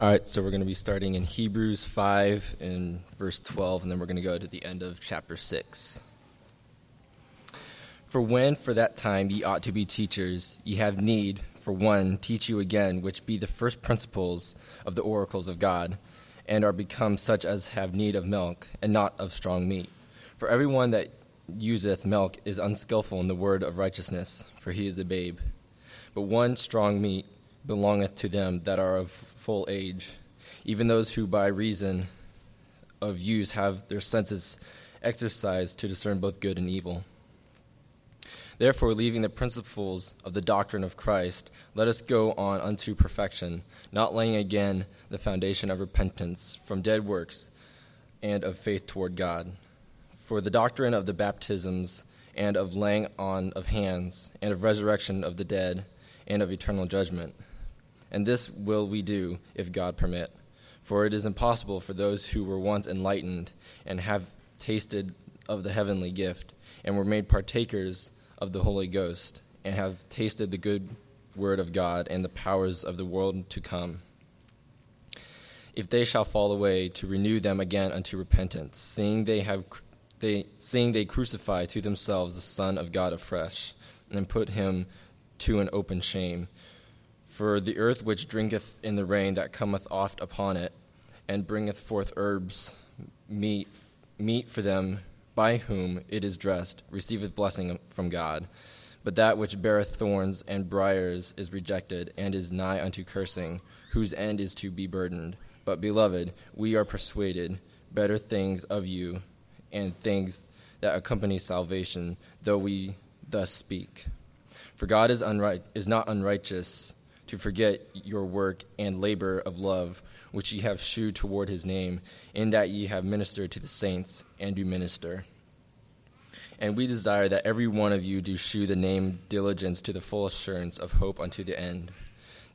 All right, so we're going to be starting in Hebrews 5 in verse 12, and then we're going to go to the end of chapter 6. For when for that time ye ought to be teachers, ye have need for one teach you again, which be the first principles of the oracles of God, and are become such as have need of milk, and not of strong meat. For every one that useth milk is unskilful in the word of righteousness, for he is a babe. But one strong meat belongeth to them that are of full age, even those who by reason of use have their senses exercised to discern both good and evil. Therefore, leaving the principles of the doctrine of Christ, let us go on unto perfection, not laying again the foundation of repentance from dead works and of faith toward God. For the doctrine of the baptisms and of laying on of hands and of resurrection of the dead and of eternal judgment and this will we do if God permit. For it is impossible for those who were once enlightened and have tasted of the heavenly gift, and were made partakers of the Holy Ghost, and have tasted the good word of God and the powers of the world to come. If they shall fall away, to renew them again unto repentance, seeing they have they seeing they crucify to themselves the Son of God afresh, and put him to an open shame for the earth which drinketh in the rain that cometh oft upon it, and bringeth forth herbs, meat, meat for them by whom it is dressed, receiveth blessing from God. But that which beareth thorns and briers is rejected, and is nigh unto cursing, whose end is to be burdened. But, beloved, we are persuaded better things of you, and things that accompany salvation, though we thus speak. For God is, unright, is not unrighteous to forget your work and labor of love which ye have shewed toward his name, in that ye have ministered to the saints and do minister. And we desire that every one of you do shew the name diligence to the full assurance of hope unto the end,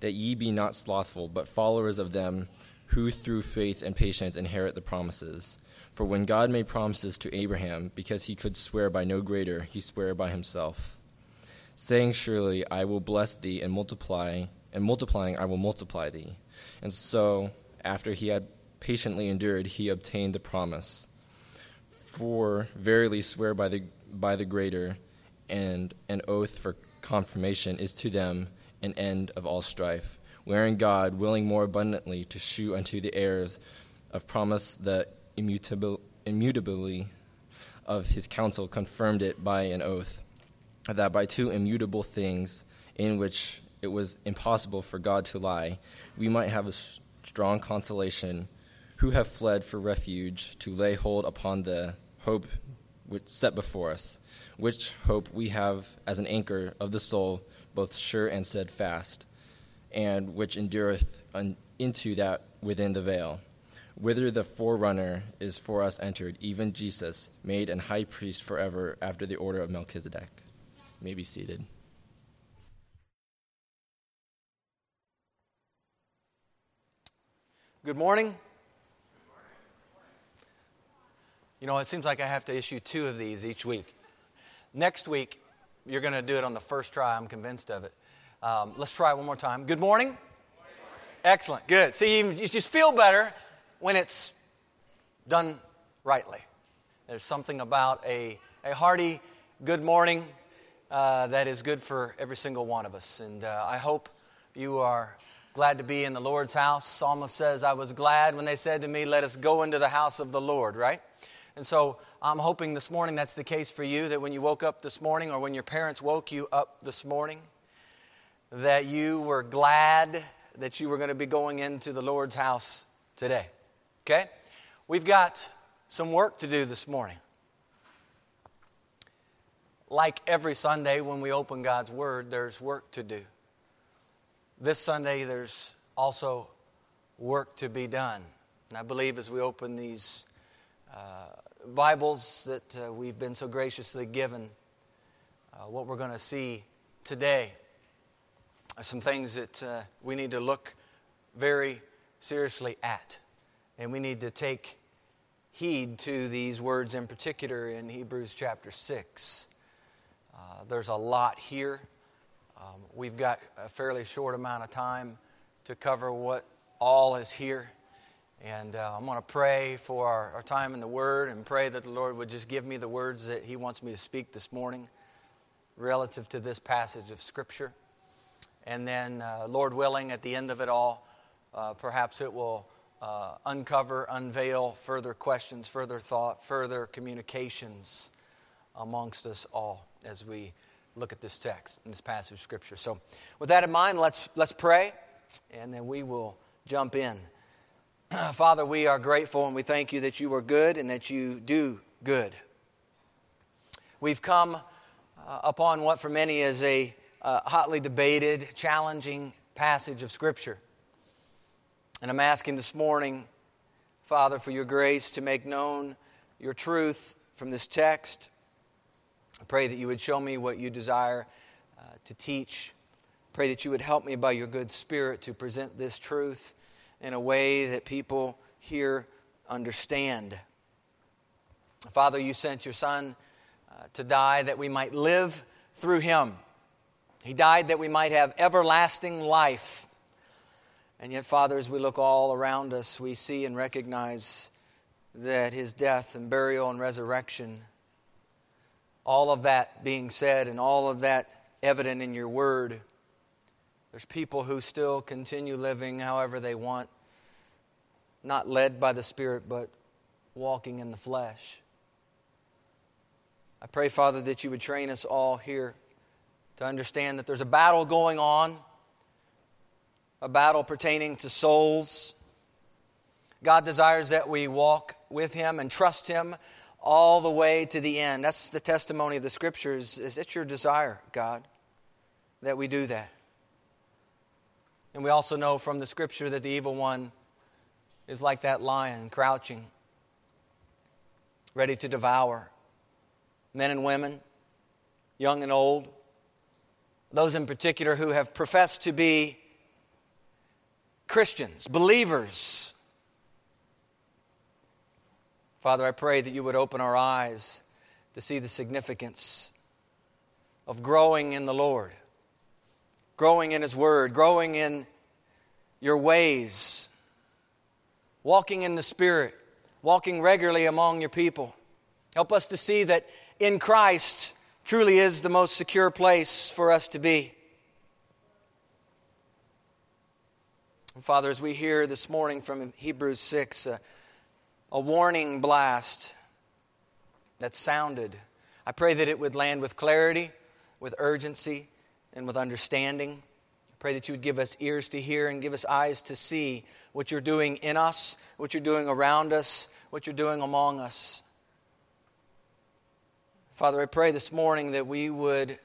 that ye be not slothful, but followers of them who through faith and patience inherit the promises. For when God made promises to Abraham, because he could swear by no greater, he sware by himself, saying, Surely I will bless thee and multiply and multiplying I will multiply thee. And so, after he had patiently endured, he obtained the promise. For verily swear by the, by the greater, and an oath for confirmation is to them an end of all strife, wherein God, willing more abundantly to shew unto the heirs of promise the immutabil- immutability of his counsel, confirmed it by an oath, that by two immutable things in which it was impossible for God to lie, we might have a strong consolation who have fled for refuge to lay hold upon the hope which set before us, which hope we have as an anchor of the soul, both sure and steadfast, and which endureth un- into that within the veil, whither the forerunner is for us entered, even Jesus, made an high priest forever after the order of Melchizedek. You may be seated. Good morning. You know, it seems like I have to issue two of these each week. Next week, you're going to do it on the first try. I'm convinced of it. Um, let's try it one more time. Good morning. Excellent. Good. See, you just feel better when it's done rightly. There's something about a, a hearty good morning uh, that is good for every single one of us. And uh, I hope you are glad to be in the Lord's house. Psalmist says, I was glad when they said to me, Let us go into the house of the Lord, right? And so I'm hoping this morning that's the case for you, that when you woke up this morning or when your parents woke you up this morning, that you were glad that you were going to be going into the Lord's house today. Okay? We've got some work to do this morning. Like every Sunday when we open God's Word, there's work to do. This Sunday, there's also work to be done. And I believe as we open these uh, Bibles that uh, we've been so graciously given, uh, what we're going to see today are some things that uh, we need to look very seriously at. And we need to take heed to these words in particular in Hebrews chapter 6. Uh, there's a lot here. Um, we've got a fairly short amount of time to cover what all is here. And uh, I'm going to pray for our, our, time in the Word and pray that the Lord would just give me the words that He wants me to speak this morning relative to this passage of Scripture. And then, uh, Lord willing, at the end of it all, uh, perhaps it will uh, uncover, unveil further questions, further thought, further communications amongst us all as we look at this text in this passage of Scripture. So, with that in mind, let's, let's pray, and then we will jump in. Father, we are grateful and we thank you that you are good and that you do good. We've come uh, upon what for many is a uh, hotly debated, challenging passage of Scripture. And I'm asking this morning, Father, for your grace to make known your truth from this text. I pray that you would show me what you desire uh, to teach. Pray that you would help me by your good spirit to present this truth in a way that people here understand. Father, you sent your Son uh, to die that we might live through him. He died that we might have everlasting life. And yet, Father, as we look all around us, we see and recognize that his death and burial and resurrection, all of that being said and all of that evident in your word, there's people who still continue living however they want, not led by the Spirit, but walking in the flesh. I pray, Father, that you would train us all here to understand that there's a battle going on a battle pertaining to souls. God desires that we walk with Him and trust Him all the way to the end. That's the testimony of the Scriptures. Is it your desire, God, that we do that? And we also know from the Scripture that the evil one is like that lion crouching, ready to devour men and women, young and old, those in particular who have professed to be Christians, believers. Father, I pray that you would open our eyes to see the significance of growing in the Lord, growing in His Word, growing in your ways, walking in the Spirit, walking regularly among your people. Help us to see that in Christ truly is the most secure place for us to be. Father, as we hear this morning from Hebrews 6, uh, a warning blast that sounded, I pray that it would land with clarity, with urgency, and with understanding. I pray that you would give us ears to hear and give us eyes to see what you're doing in us, what you're doing around us, what you're doing among us. Father, I pray this morning that we would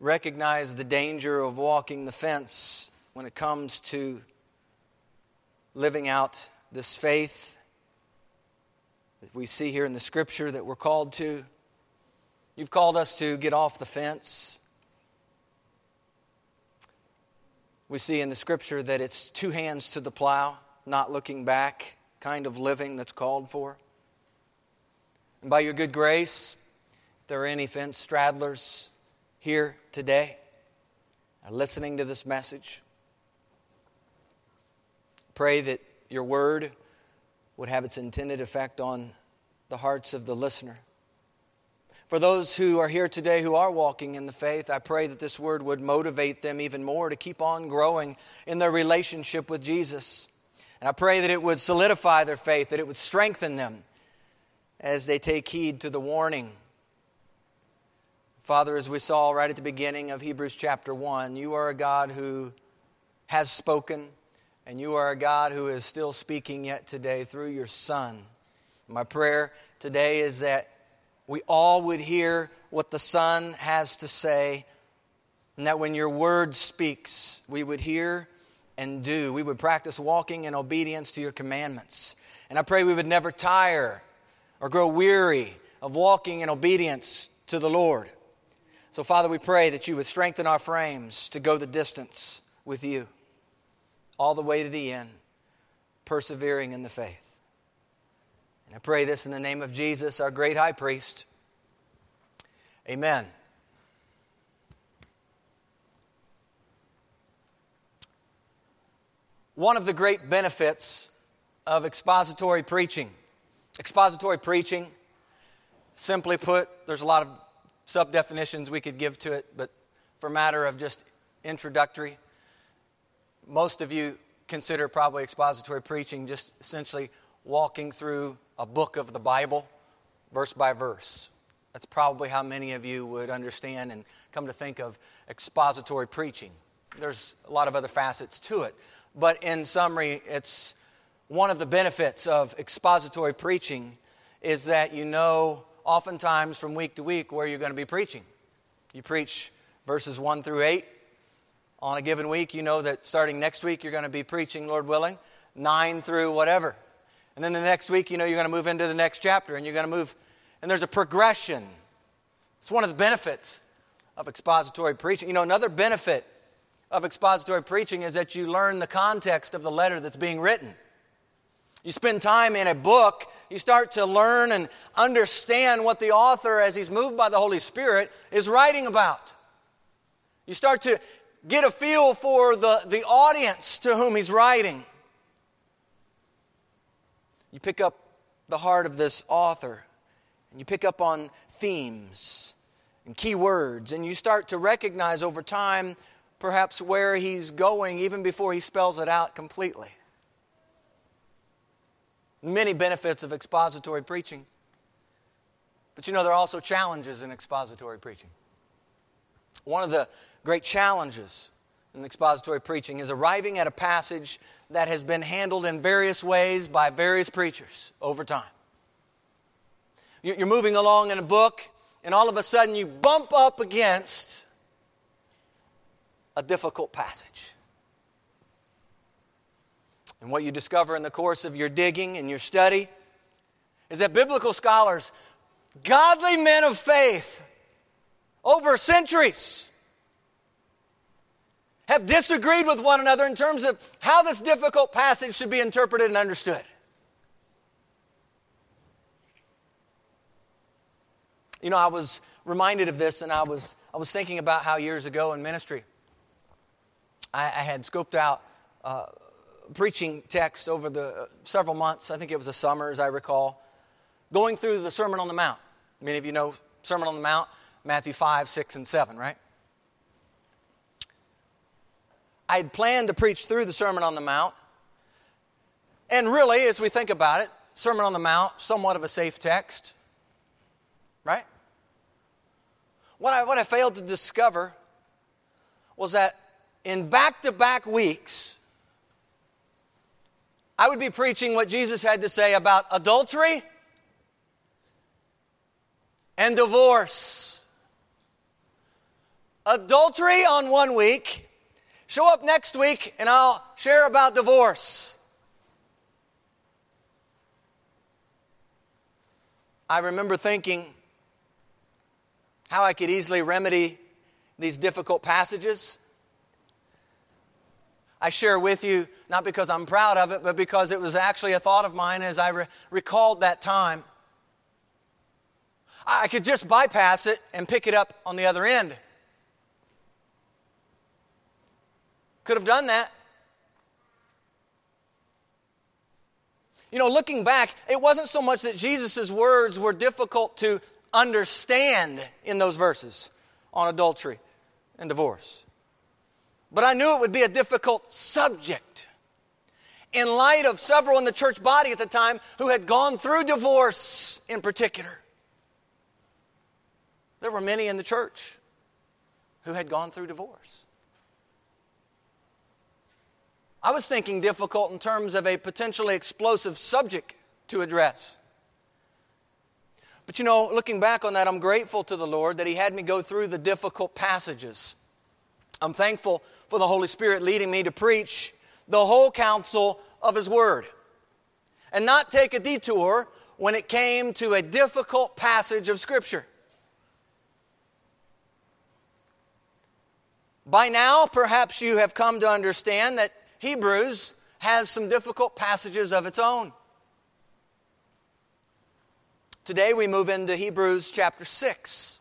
recognize the danger of walking the fence when it comes to living out this faith that we see here in the scripture that we're called to. You've called us to get off the fence. We see in the scripture that it's two hands to the plow, not looking back, kind of living that's called for. And by your good grace, if there are any fence straddlers here today, are listening to this message, Pray that your word would have its intended effect on the hearts of the listener. For those who are here today who are walking in the faith, I pray that this word would motivate them even more to keep on growing in their relationship with Jesus. And I pray that it would solidify their faith, that it would strengthen them as they take heed to the warning. Father, as we saw right at the beginning of Hebrews chapter 1, you are a God who has spoken and you are a God who is still speaking yet today through your Son. My prayer today is that we all would hear what the Son has to say, and that when your word speaks, we would hear and do. We would practice walking in obedience to your commandments. And I pray we would never tire or grow weary of walking in obedience to the Lord. So, Father, we pray that you would strengthen our frames to go the distance with you all the way to the end, persevering in the faith. And I pray this in the name of Jesus, our great high priest. Amen. one of the great benefits of expository preaching. Expository preaching, simply put, there's a lot of sub definitions we could give to it, but for matter of just introductory, most of you consider probably expository preaching just essentially walking through a book of the Bible, verse by verse. That's probably how many of you would understand and come to think of expository preaching. There's a lot of other facets to it. But in summary, it's one of the benefits of expository preaching is that you know oftentimes from week to week where you're going to be preaching. You preach verses 1 through 8 on a given week. You know that starting next week you're going to be preaching, Lord willing, 9 through whatever. And then the next week, you know, you're going to move into the next chapter and you're going to move, and there's a progression. It's one of the benefits of expository preaching. You know, another benefit of expository preaching is that you learn the context of the letter that's being written. You spend time in a book, you start to learn and understand what the author, as he's moved by the Holy Spirit, is writing about. You start to get a feel for the, the audience to whom he's writing. You pick up the heart of this author, and you pick up on themes and key words, and you start to recognize over time perhaps where he's going even before he spells it out completely. Many benefits of expository preaching. But you know, there are also challenges in expository preaching. One of the great challenges in expository preaching is arriving at a passage that has been handled in various ways by various preachers over time. You're moving along in a book, and all of a sudden you bump up against a difficult passage. And what you discover in the course of your digging and your study is that biblical scholars, godly men of faith, over centuries, have disagreed with one another in terms of how this difficult passage should be interpreted and understood. You know, I was reminded of this and I was, I was thinking about how years ago in ministry, I, I had scoped out uh, preaching text over the uh, several months. I think it was a summer, as I recall, going through the Sermon on the Mount. Many of you know Sermon on the Mount, Matthew 5, 6, and 7, right? I had planned to preach through the Sermon on the Mount. And really, as we think about it, Sermon on the Mount, somewhat of a safe text, right? What I, what I failed to discover was that in back to back weeks, I would be preaching what Jesus had to say about adultery and divorce. Adultery on one week, show up next week, and I'll share about divorce. I remember thinking how I could easily remedy these difficult passages. I share with you not because I'm proud of it, but because it was actually a thought of mine as I re- recalled that time. I could just bypass it and pick it up on the other end. Could have done that. You know, looking back, it wasn't so much that Jesus' words were difficult to understand in those verses on adultery and divorce. But I knew it would be a difficult subject in light of several in the church body at the time who had gone through divorce in particular. There were many in the church who had gone through divorce. I was thinking difficult in terms of a potentially explosive subject to address. But you know, looking back on that, I'm grateful to the Lord that He had me go through the difficult passages I'm thankful for the Holy Spirit leading me to preach the whole counsel of His Word and not take a detour when it came to a difficult passage of Scripture. By now, perhaps you have come to understand that Hebrews has some difficult passages of its own. Today, we move into Hebrews chapter 6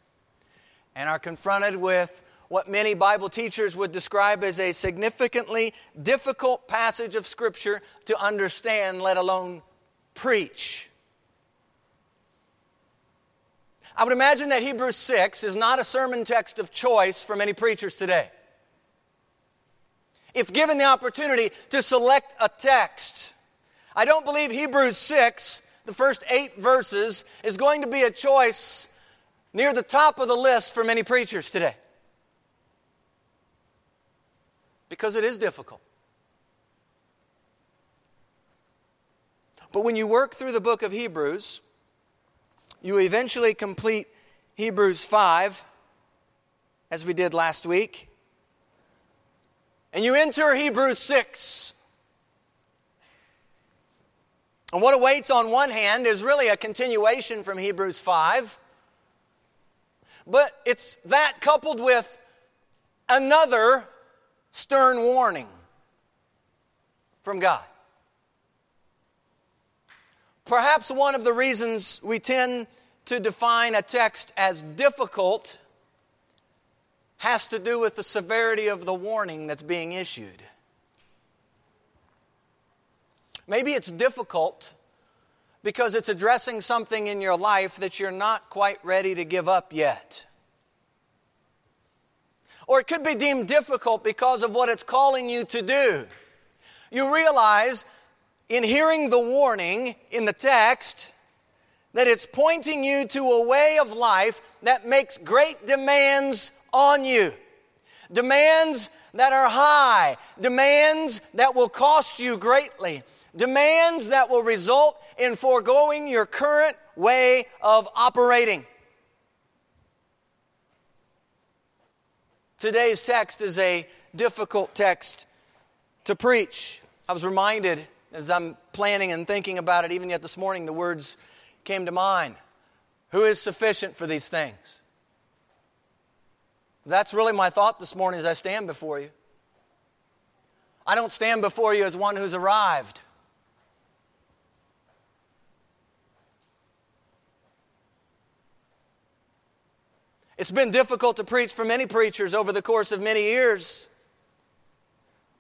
and are confronted with what many Bible teachers would describe as a significantly difficult passage of Scripture to understand, let alone preach. I would imagine that Hebrews 6 is not a sermon text of choice for many preachers today. If given the opportunity to select a text, I don't believe Hebrews 6, the first eight verses, is going to be a choice near the top of the list for many preachers today. Because it is difficult. But when you work through the book of Hebrews, you eventually complete Hebrews 5, as we did last week, and you enter Hebrews 6. And what awaits on one hand is really a continuation from Hebrews 5, but it's that coupled with another stern warning from God. Perhaps one of the reasons we tend to define a text as difficult has to do with the severity of the warning that's being issued. Maybe it's difficult because it's addressing something in your life that you're not quite ready to give up yet. Or it could be deemed difficult because of what it's calling you to do. You realize in hearing the warning in the text that it's pointing you to a way of life that makes great demands on you. Demands that are high, demands that will cost you greatly, demands that will result in foregoing your current way of operating. Today's text is a difficult text to preach. I was reminded as I'm planning and thinking about it, even yet this morning, the words came to mind Who is sufficient for these things? That's really my thought this morning as I stand before you. I don't stand before you as one who's arrived. It's been difficult to preach for many preachers over the course of many years.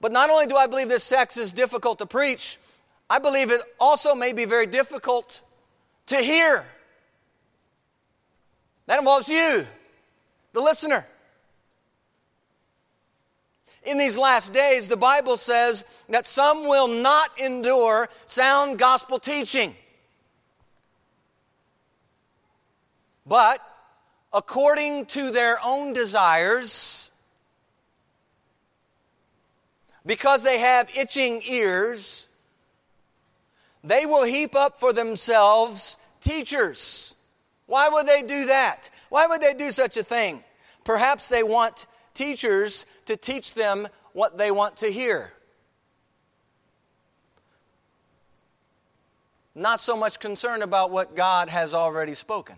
But not only do I believe this text is difficult to preach, I believe it also may be very difficult to hear. That involves you, the listener. In these last days, the Bible says that some will not endure sound gospel teaching. But according to their own desires, because they have itching ears, they will heap up for themselves teachers. Why would they do that? Why would they do such a thing? Perhaps they want teachers to teach them what they want to hear. Not so much concerned about what God has already spoken.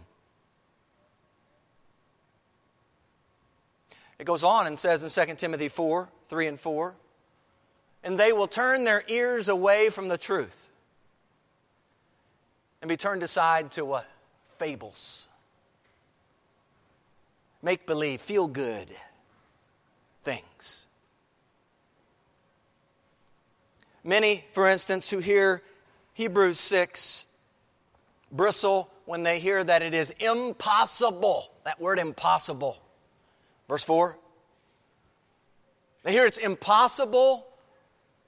It goes on and says in 2 Timothy 4 3 and 4 and they will turn their ears away from the truth and be turned aside to what? Fables. Make believe, feel good things. Many, for instance, who hear Hebrews 6 bristle when they hear that it is impossible. That word impossible. Verse 4. They hear it's impossible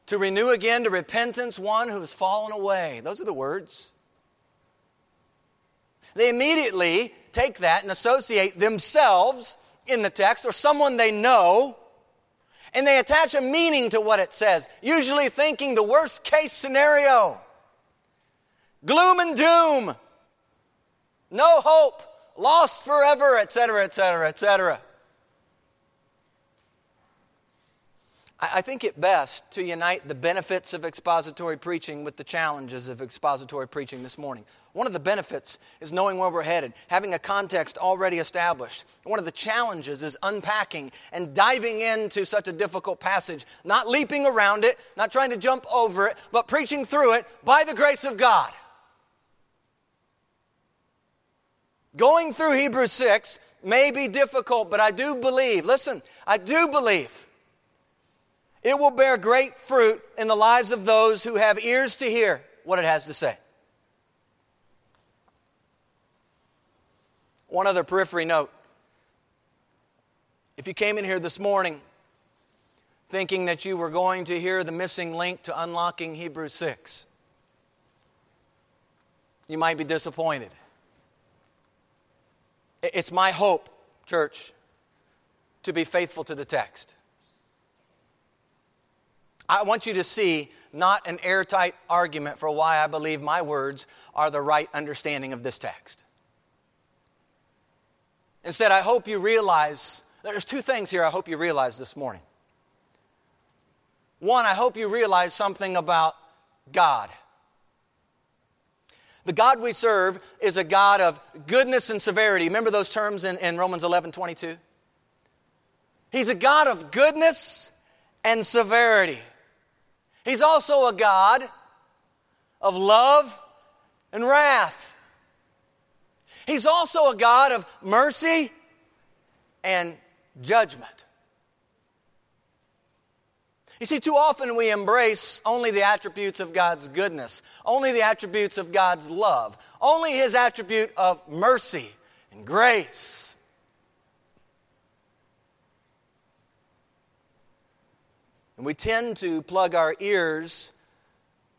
to renew again to repentance one who has fallen away. Those are the words. They immediately take that and associate themselves in the text or someone they know, and they attach a meaning to what it says, usually thinking the worst case scenario gloom and doom, no hope, lost forever, etc., etc., etc. I think it best to unite the benefits of expository preaching with the challenges of expository preaching this morning. One of the benefits is knowing where we're headed, having a context already established. One of the challenges is unpacking and diving into such a difficult passage, not leaping around it, not trying to jump over it, but preaching through it by the grace of God. going through Hebrews 6 may be difficult, but I do believe, listen, I do believe it will bear great fruit in the lives of those who have ears to hear what it has to say. One other periphery note. If you came in here this morning thinking that you were going to hear the missing link to unlocking Hebrews 6, you might be disappointed. It's my hope, church, to be faithful to the text. I want you to see not an airtight argument for why I believe my words are the right understanding of this text. Instead, I hope you realize there's two things here I hope you realize this morning. One, I hope you realize something about God. The God we serve is a God of goodness and severity. Remember those terms in, in Romans 11 22? He's a God of goodness and severity. He's also a God of love and wrath. He's also a God of mercy and judgment. You see, too often we embrace only the attributes of God's goodness, only the attributes of God's love, only His attribute of mercy and grace. And we tend to plug our ears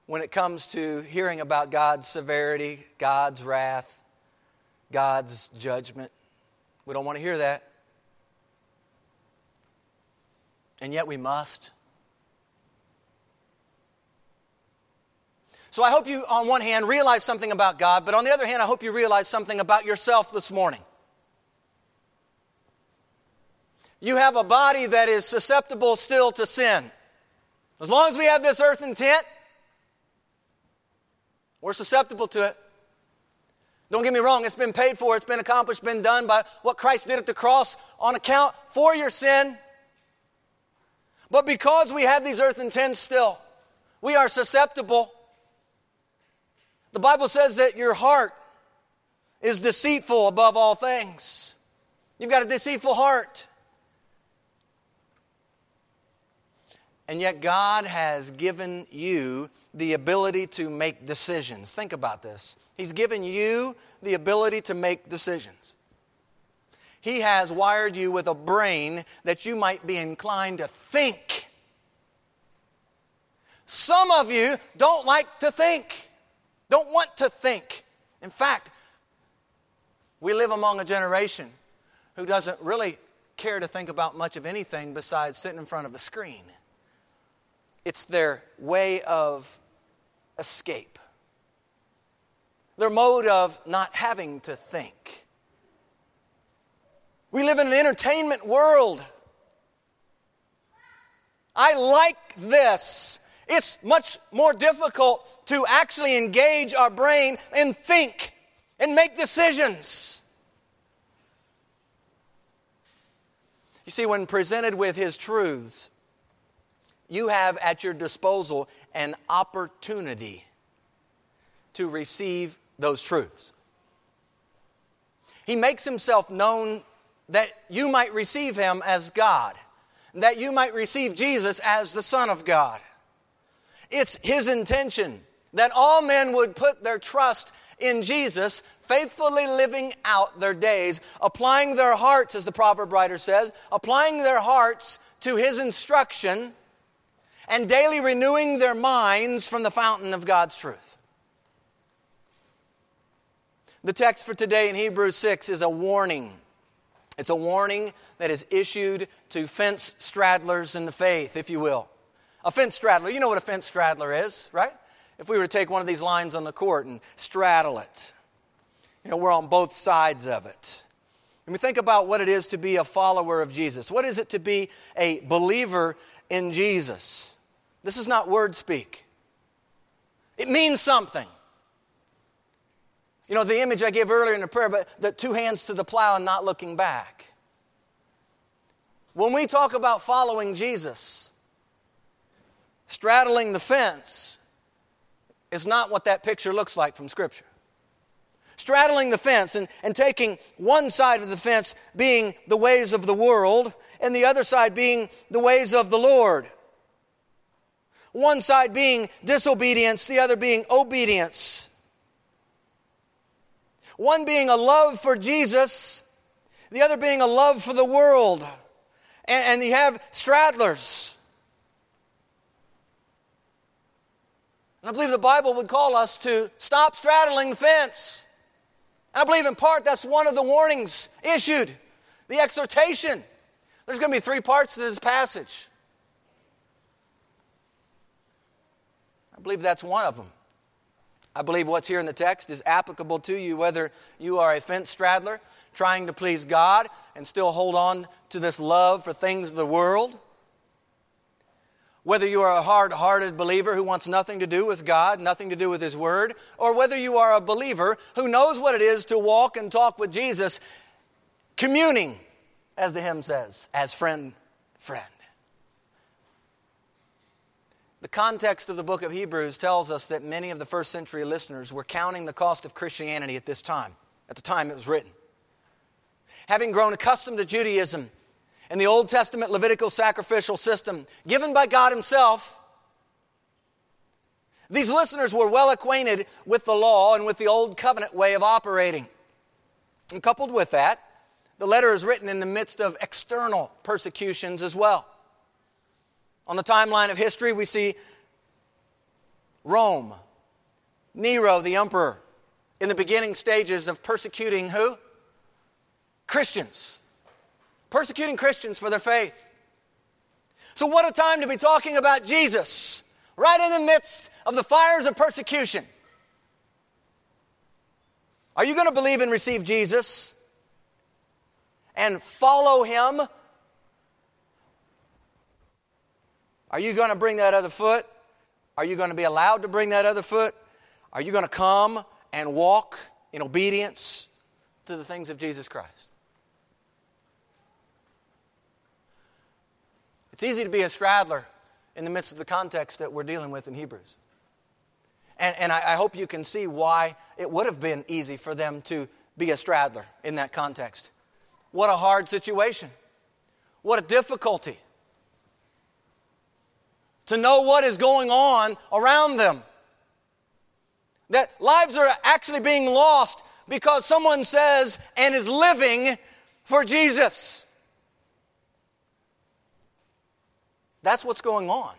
when it comes to hearing about God's severity, God's wrath, God's judgment. We don't want to hear that. And yet we must. So I hope you, on one hand, realize something about God, but on the other hand, I hope you realize something about yourself this morning. You have a body that is susceptible still to sin. As long as we have this earthen tent, we're susceptible to it. Don't get me wrong, it's been paid for, it's been accomplished, been done by what Christ did at the cross on account for your sin. But because we have these earthen tents still, we are susceptible the Bible says that your heart is deceitful above all things. You've got a deceitful heart. And yet, God has given you the ability to make decisions. Think about this. He's given you the ability to make decisions. He has wired you with a brain that you might be inclined to think. Some of you don't like to think don't want to think. In fact, we live among a generation who doesn't really care to think about much of anything besides sitting in front of a screen. It's their way of escape, their mode of not having to think. We live in an entertainment world. I like this. It's much more difficult to actually engage our brain and think and make decisions. You see, when presented with His truths, you have at your disposal an opportunity to receive those truths. He makes Himself known that you might receive Him as God, that you might receive Jesus as the Son of God. It's His intention that all men would put their trust in Jesus, faithfully living out their days, applying their hearts, as the proverb writer says, applying their hearts to His instruction, and daily renewing their minds from the fountain of God's truth. The text for today in Hebrews 6 is a warning. It's a warning that is issued to fence straddlers in the faith, if you will. A fence straddler, you know what a fence straddler is, right? If we were to take one of these lines on the court and straddle it, you know, we're on both sides of it. And we think about what it is to be a follower of Jesus. What is it to be a believer in Jesus? This is not word speak, it means something. You know, the image I gave earlier in the prayer, but the two hands to the plow and not looking back. When we talk about following Jesus, straddling the fence is not what that picture looks like from Scripture. straddling the fence and, and taking one side of the fence being the ways of the world and the other side being the ways of the Lord. One side being disobedience, the other being obedience. One being a love for Jesus, the other being a love for the world. And, and you have straddlers. And I believe the Bible would call us to stop straddling the fence. And I believe in part that's one of the warnings issued, the exhortation. There's going to be three parts to this passage. I believe that's one of them. I believe what's here in the text is applicable to you, whether you are a fence straddler trying to please God and still hold on to this love for things of the world whether you are a hard hearted believer who wants nothing to do with God, nothing to do with His Word, or whether you are a believer who knows what it is to walk and talk with Jesus, communing, as the hymn says, as friend, friend. The context of the book of Hebrews tells us that many of the first century listeners were counting the cost of Christianity at this time, at the time it was written. Having grown accustomed to Judaism, and the Old Testament Levitical sacrificial system given by God Himself, these listeners were well acquainted with the law and with the Old Covenant way of operating. And coupled with that, the letter is written in the midst of external persecutions as well. On the timeline of history, we see Rome, Nero, the emperor, in the beginning stages of persecuting who? Christians persecuting Christians for their faith. So, what a time to be talking about Jesus right in the midst of the fires of persecution. Are you going to believe and receive Jesus and follow him? Are you going to bring that other foot? Are you going to be allowed to bring that other foot? Are you going to come and walk in obedience to the things of Jesus Christ? It's easy to be a straddler in the midst of the context that we're dealing with in Hebrews. And, and I, I hope you can see why it would have been easy for them to be a straddler in that context. What a hard situation. What a difficulty. To know what is going on around them. That lives are actually being lost because someone says and is living for Jesus. That's what's going on.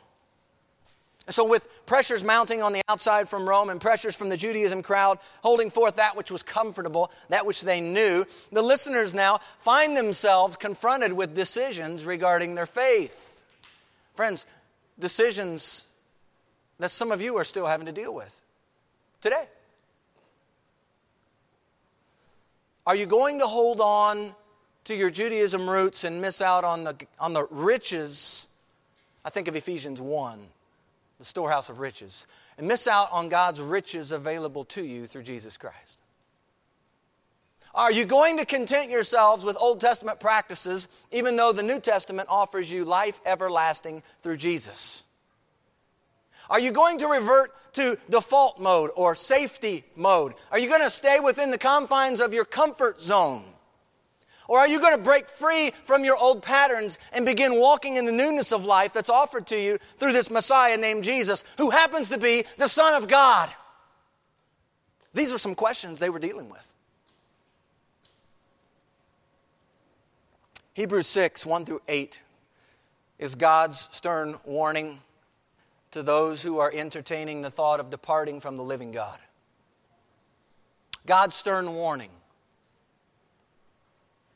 So, with pressures mounting on the outside from Rome and pressures from the Judaism crowd holding forth that which was comfortable, that which they knew, the listeners now find themselves confronted with decisions regarding their faith. Friends, decisions that some of you are still having to deal with today. Are you going to hold on to your Judaism roots and miss out on the, on the riches? I think of Ephesians 1, the storehouse of riches, and miss out on God's riches available to you through Jesus Christ? Are you going to content yourselves with Old Testament practices even though the New Testament offers you life everlasting through Jesus? Are you going to revert to default mode or safety mode? Are you going to stay within the confines of your comfort zone? Or are you going to break free from your old patterns and begin walking in the newness of life that's offered to you through this Messiah named Jesus, who happens to be the Son of God? These are some questions they were dealing with. Hebrews 6, 1 through 8, is God's stern warning to those who are entertaining the thought of departing from the living God. God's stern warning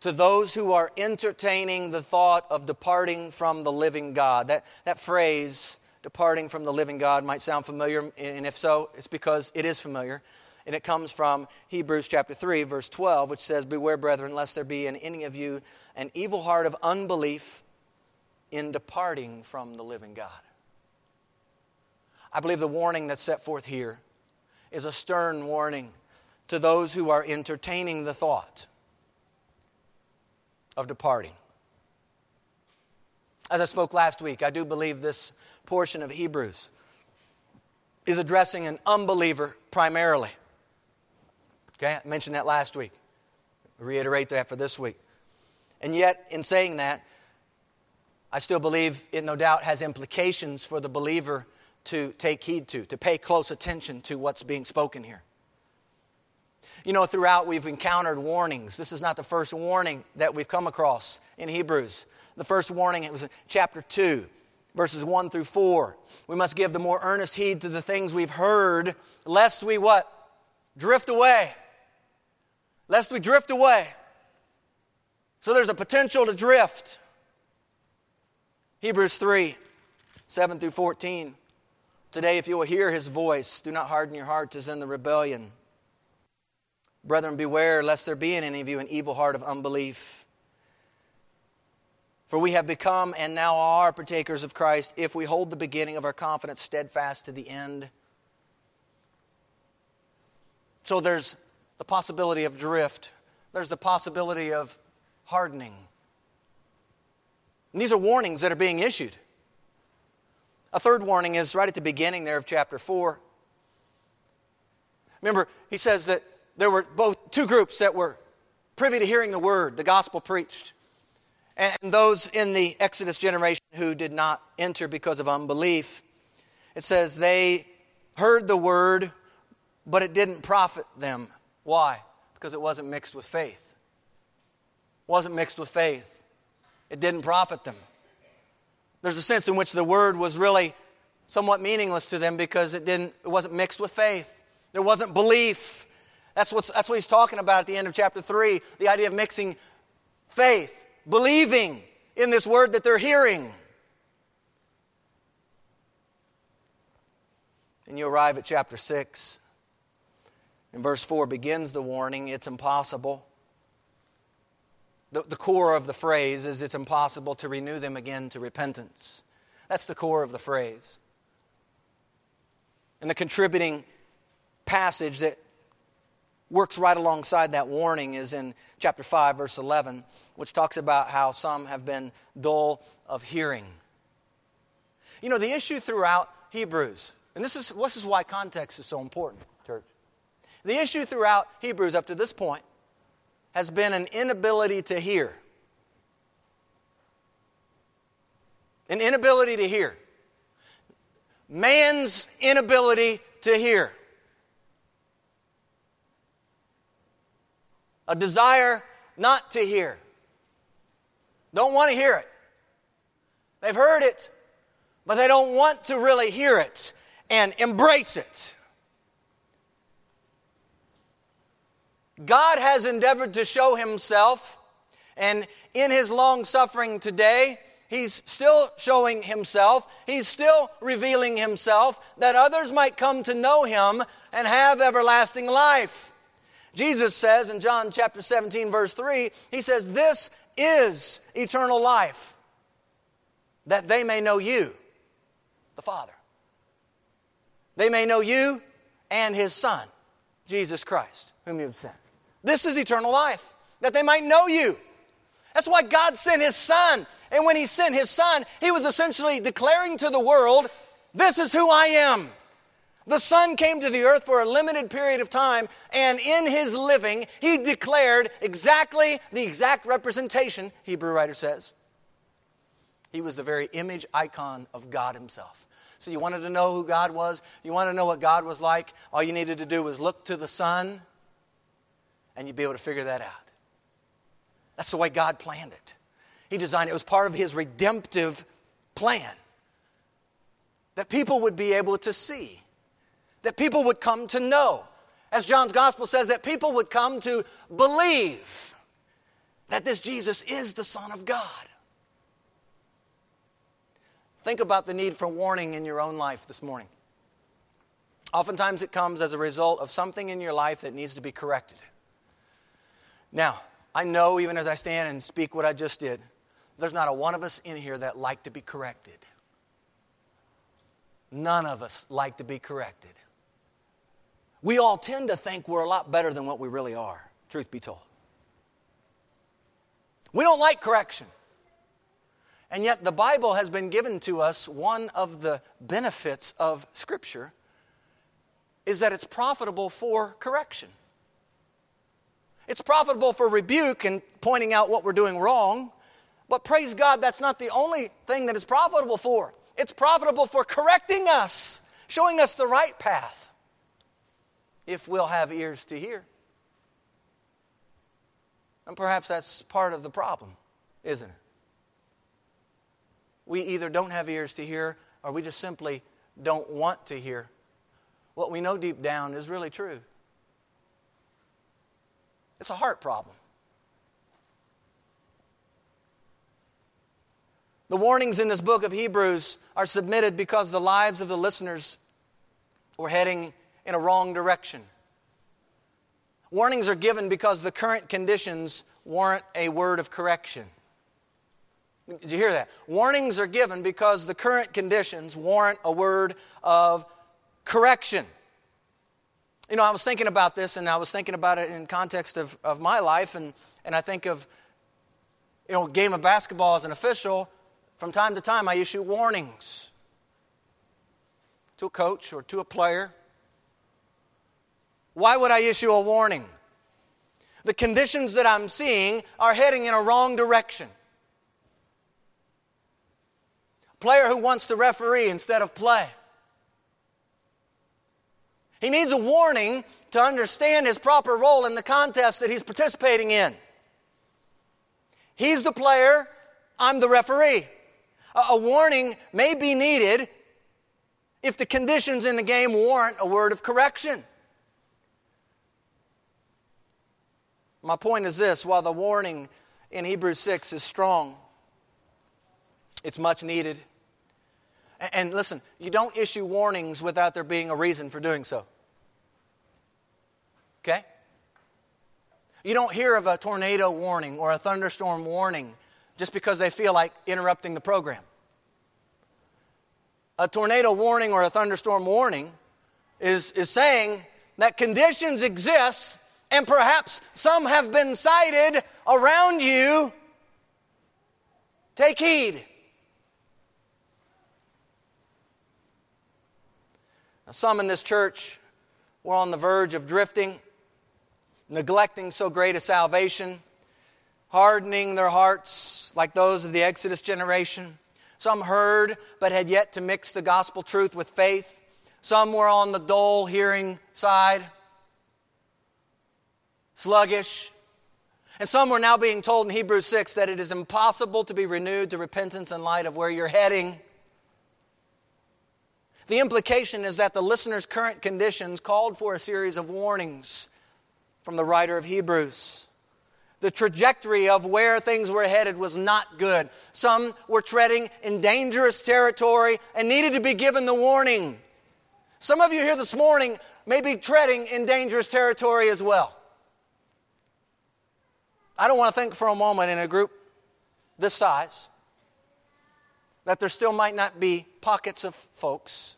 to those who are entertaining the thought of departing from the living God. That, that phrase, departing from the living God, might sound familiar, and if so, it's because it is familiar. And it comes from Hebrews chapter 3, verse 12, which says, Beware, brethren, lest there be in any of you an evil heart of unbelief in departing from the living God. I believe the warning that's set forth here is a stern warning to those who are entertaining the thought of departing. As I spoke last week, I do believe this portion of Hebrews is addressing an unbeliever primarily. Okay, I mentioned that last week. reiterate that for this week. And yet, in saying that, I still believe it no doubt has implications for the believer to take heed to, to pay close attention to what's being spoken here. You know, throughout we've encountered warnings. This is not the first warning that we've come across in Hebrews. The first warning, it was in chapter 2, verses 1 through 4. We must give the more earnest heed to the things we've heard, lest we what? Drift away. Lest we drift away. So there's a potential to drift. Hebrews 3, 7 through 14. Today, if you will hear his voice, do not harden your hearts as in the rebellion. Brethren, beware lest there be in any of you an evil heart of unbelief. For we have become and now are partakers of Christ if we hold the beginning of our confidence steadfast to the end. So there's the possibility of drift, there's the possibility of hardening. And these are warnings that are being issued. A third warning is right at the beginning there of chapter 4. Remember, he says that there were both two groups that were privy to hearing the word, the gospel preached, and those in the Exodus generation who did not enter because of unbelief. It says they heard the word, but it didn't profit them. Why? Because it wasn't mixed with faith. Wasn't mixed with faith. It didn't profit them. There's a sense in which the word was really somewhat meaningless to them because it didn't it wasn't mixed with faith. There wasn't belief. That's, what's, that's what he's talking about at the end of chapter 3 the idea of mixing faith, believing in this word that they're hearing. And you arrive at chapter 6. And verse 4 begins the warning it's impossible. The, the core of the phrase is it's impossible to renew them again to repentance. That's the core of the phrase. And the contributing passage that works right alongside that warning is in chapter 5, verse 11, which talks about how some have been dull of hearing. You know, the issue throughout Hebrews, and this is, this is why context is so important, church. The issue throughout Hebrews up to this point has been an inability to hear. An inability to hear. Man's inability to hear. a desire not to hear. Don't want to hear it. They've heard it, but they don't want to really hear it and embrace it. God has endeavored to show himself, and in his long suffering today, he's still showing himself. He's still revealing himself that others might come to know him and have everlasting life. Jesus says in John chapter 17, verse 3, he says, This is eternal life, that they may know you, the Father. They may know you and his Son, Jesus Christ, whom you have sent. This is eternal life, that they might know you. That's why God sent his Son. And when he sent his Son, he was essentially declaring to the world, This is who I am. The Son came to the earth for a limited period of time, and in his living, he declared exactly the exact representation, Hebrew writer says. He was the very image icon of God himself. So, you wanted to know who God was, you want to know what God was like, all you needed to do was look to the Son, and you'd be able to figure that out. That's the way God planned it. He designed it, it was part of his redemptive plan that people would be able to see that people would come to know. As John's gospel says, that people would come to believe that this Jesus is the Son of God. Think about the need for warning in your own life this morning. Oftentimes it comes as a result of something in your life that needs to be corrected. Now, I know even as I stand and speak what I just did, there's not a one of us in here that like to be corrected. None of us like to be corrected we all tend to think we're a lot better than what we really are, truth be told. We don't like correction. And yet, the Bible has been given to us one of the benefits of Scripture is that it's profitable for correction. It's profitable for rebuke and pointing out what we're doing wrong. But praise God, that's not the only thing that it's profitable for. It's profitable for correcting us, showing us the right path, if we'll have ears to hear. And perhaps that's part of the problem, isn't it? We either don't have ears to hear or we just simply don't want to hear what we know deep down is really true. It's a heart problem. The warnings in this book of Hebrews are submitted because the lives of the listeners were heading in a wrong direction. Warnings are given because the current conditions warrant a word of correction. Did you hear that? Warnings are given because the current conditions warrant a word of correction. You know, I was thinking about this and I was thinking about it in context of, of my life, and, and I think of, you know, game of basketball as an official. From time to time, I issue warnings to a coach or to a player. Why would I issue a warning? The conditions that I'm seeing are heading in a wrong direction. player who wants to referee instead of play. He needs a warning to understand his proper role in the contest that he's participating in. He's the player, I'm the referee. A, warning may be needed if the conditions in the game warrant a word of correction. My point is this while the warning in Hebrews 6 is strong, it's much needed. And listen, you don't issue warnings without there being a reason for doing so. Okay? You don't hear of a tornado warning or a thunderstorm warning just because they feel like interrupting the program. A tornado warning or a thunderstorm warning is, is saying that conditions exist and perhaps some have been sighted around you. Take heed. Now, some in this church were on the verge of drifting, neglecting so great a salvation, hardening their hearts like those of the Exodus generation. Some heard but had yet to mix the gospel truth with faith. Some were on the dull hearing side, sluggish. And some were now being told in Hebrews 6 that it is impossible to be renewed to repentance in light of where you're heading. The implication is that the listener's current conditions called for a series of warnings from the writer of Hebrews. The trajectory of where things were headed was not good. Some were treading in dangerous territory and needed to be given the warning. Some of you here this morning may be treading in dangerous territory as well. I don't want to think for a moment in a group this size that there still might not be pockets of folks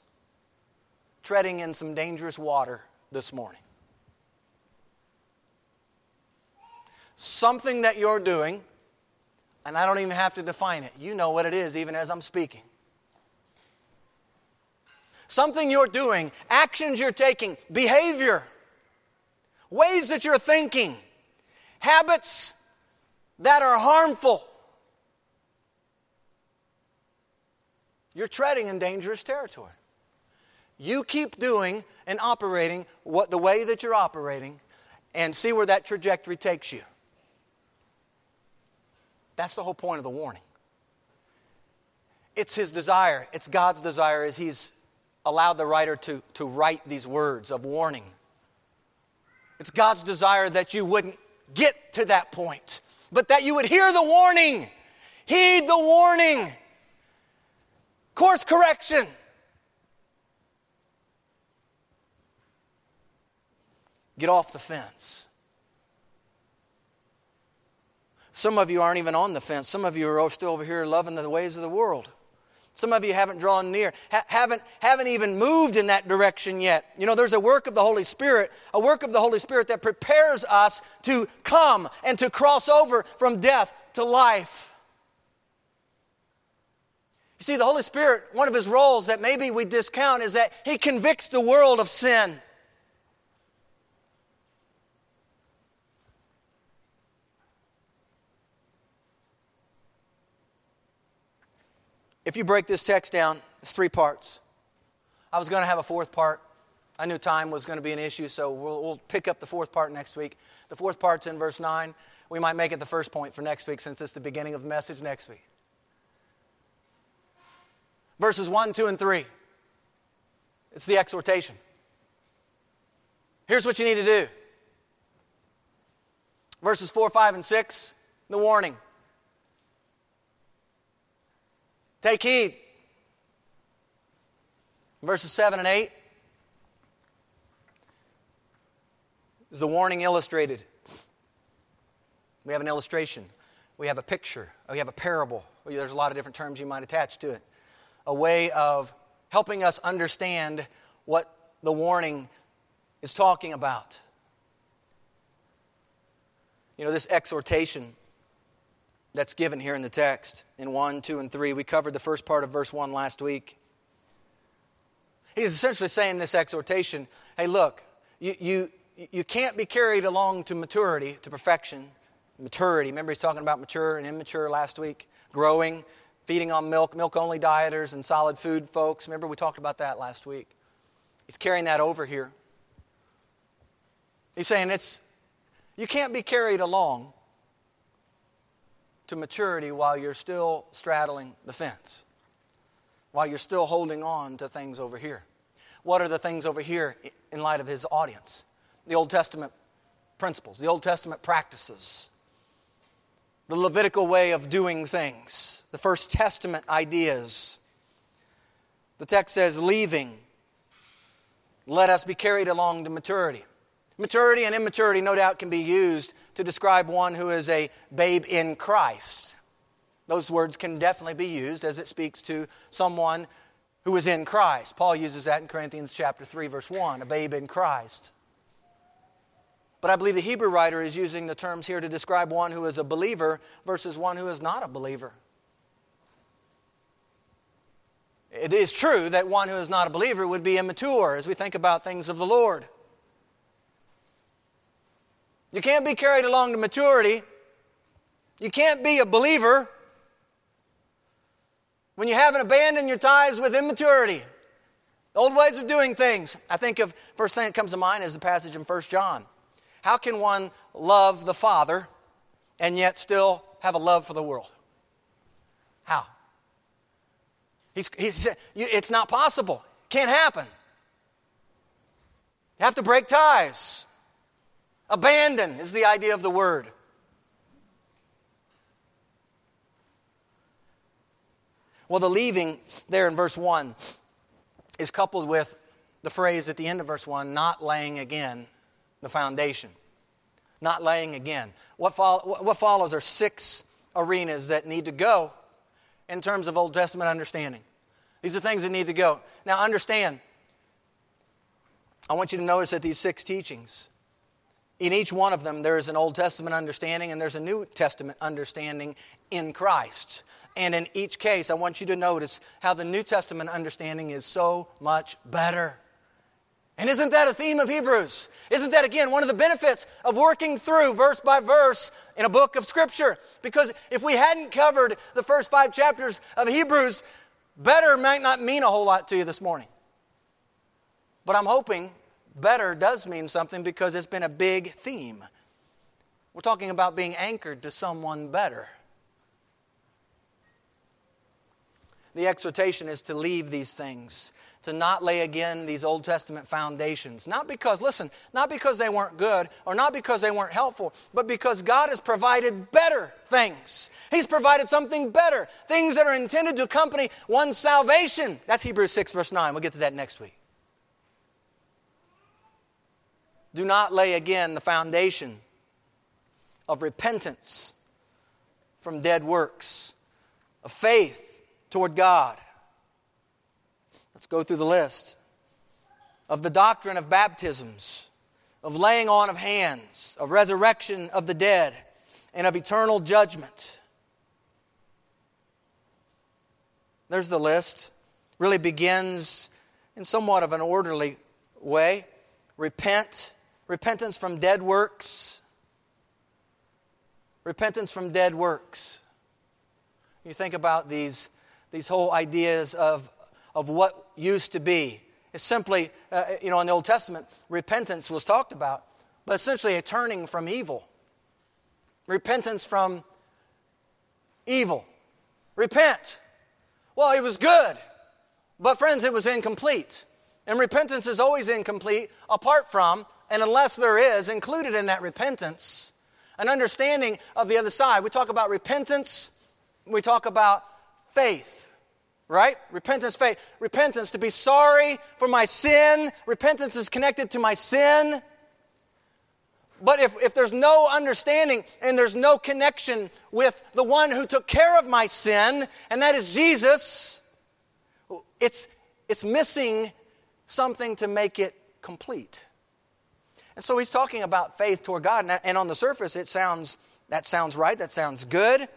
treading in some dangerous water this morning. Something that you're doing, and I don't even have to define it. You know what it is, even as I'm speaking. Something you're doing, actions you're taking, behavior, ways that you're thinking, habits that are harmful. You're treading in dangerous territory. You keep doing and operating what the way that you're operating and see where that trajectory takes you. That's the whole point of the warning. It's his desire, it's God's desire as he's allowed the writer to, to write these words of warning. It's God's desire that you wouldn't get to that point, but that you would hear the warning, heed the warning, course correction. Get off the fence. Some of you aren't even on the fence. Some of you are still over here loving the ways of the world. Some of you haven't drawn near, ha- haven't, haven't even moved in that direction yet. You know, there's a work of the Holy Spirit, a work of the Holy Spirit that prepares us to come and to cross over from death to life. You see, the Holy Spirit, one of his roles that maybe we discount is that he convicts the world of sin. If you break this text down, it's three parts. I was going to have a fourth part. I knew time was going to be an issue, so we'll, we'll pick up the fourth part next week. The fourth part's in verse 9. We might make it the first point for next week since it's the beginning of the message next week. Verses 1, 2, and 3. It's the exhortation. Here's what you need to do. Verses 4, 5, and 6, the warning. Take heed. Verses 7 and 8 is the warning illustrated. We have an illustration, we have a picture, we have a parable. There's a lot of different terms you might attach to it. A way of helping us understand what the warning is talking about. You know, this exhortation that's given here in the text in 1, 2, and 3. We covered the first part of verse 1 last week. He's essentially saying this exhortation hey, look, you, you, you can't be carried along to maturity, to perfection. Maturity. Remember, he's talking about mature and immature last week? Growing, feeding on milk, milk only dieters, and solid food folks. Remember, we talked about that last week. He's carrying that over here. He's saying it's, you can't be carried along to maturity while you're still straddling the fence, while you're still holding on to things over here. What are the things over here in light of his audience? The Old Testament principles, the Old Testament practices, the Levitical way of doing things, the First Testament ideas. The text says, leaving, let us be carried along to maturity. Maturity and immaturity, no doubt, can be used to describe one who is a babe in Christ. Those words can definitely be used as it speaks to someone who is in Christ. Paul uses that in Corinthians chapter 3 verse 1, a babe in Christ. But I believe the Hebrew writer is using the terms here to describe one who is a believer versus one who is not a believer. It is true that one who is not a believer would be immature as we think about things of the Lord. You can't be carried along to maturity. You can't be a believer when you haven't abandoned your ties with immaturity. Old ways of doing things. I think of first thing that comes to mind is the passage in 1 John. How can one love the Father and yet still have a love for the world? How? He's, it's not possible. Can't happen. You have to break ties. Abandon is the idea of the word. Well, the leaving there in verse 1 is coupled with the phrase at the end of verse 1 not laying again the foundation. Not laying again. What, fo- what follows are six arenas that need to go in terms of Old Testament understanding. These are things that need to go. Now, understand, I want you to notice that these six teachings in each one of them, there is an Old Testament understanding and there's a New Testament understanding in Christ. And in each case, I want you to notice how the New Testament understanding is so much better. And isn't that a theme of Hebrews? Isn't that, again, one of the benefits of working through verse by verse in a book of Scripture? Because if we hadn't covered the first five chapters of Hebrews, better might not mean a whole lot to you this morning. But I'm hoping better does mean something because it's been a big theme. We're talking about being anchored to someone better. The exhortation is to leave these things, to not lay again these Old Testament foundations. Not because, listen, not because they weren't good or not because they weren't helpful, but because God has provided better things. He's provided something better, things that are intended to accompany one's salvation. That's Hebrews 6, verse 9. We'll get to that next week. Do not lay again the foundation of repentance from dead works, of faith toward God. Let's go through the list of the doctrine of baptisms, of laying on of hands, of resurrection of the dead, and of eternal judgment. There's the list. Really begins in somewhat of an orderly way. Repent repentance from dead works. Repentance from dead works. You think about these, these whole ideas of, of what used to be. It's simply, uh, you know, in the Old Testament, repentance was talked about, but essentially a turning from evil. Repentance from evil. Repent. Well, it was good, but friends, it was incomplete. And repentance is always incomplete apart from, and unless there is included in that repentance, an understanding of the other side. We talk about repentance, we talk about faith, right? Repentance, faith. Repentance, to be sorry for my sin. Repentance is connected to my sin. But if, if there's no understanding and there's no connection with the one who took care of my sin, and that is Jesus, it's, it's missing something to make it complete. And so he's talking about faith toward God, and on the surface, it sounds that sounds right, that sounds good.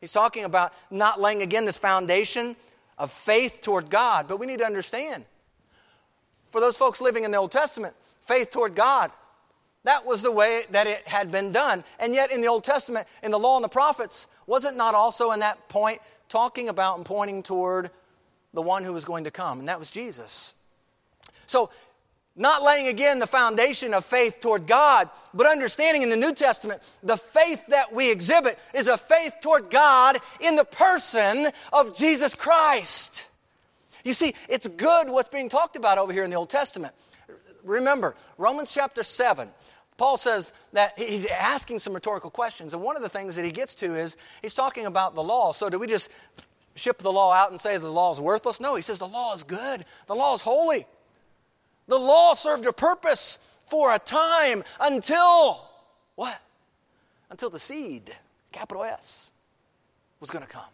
He's talking about not laying again this foundation of faith toward God, but we need to understand. For those folks living in the Old Testament, faith toward God, that was the way that it had been done. And yet, in the Old Testament, in the law and the prophets, was it not also in that point talking about and pointing toward the one who was going to come? And that was Jesus. So, not laying again the foundation of faith toward God, but understanding in the New Testament the faith that we exhibit is a faith toward God in the person of Jesus Christ. You see, it's good what's being talked about over here in the Old Testament. Remember, Romans chapter 7, Paul says that he's asking some rhetorical questions, and one of the things that he gets to is he's talking about the law. So, do we just ship the law out and say the law is worthless? No, he says the law is good, the law is holy. The law served a purpose for a time until what? Until the seed, capital S, was going to come.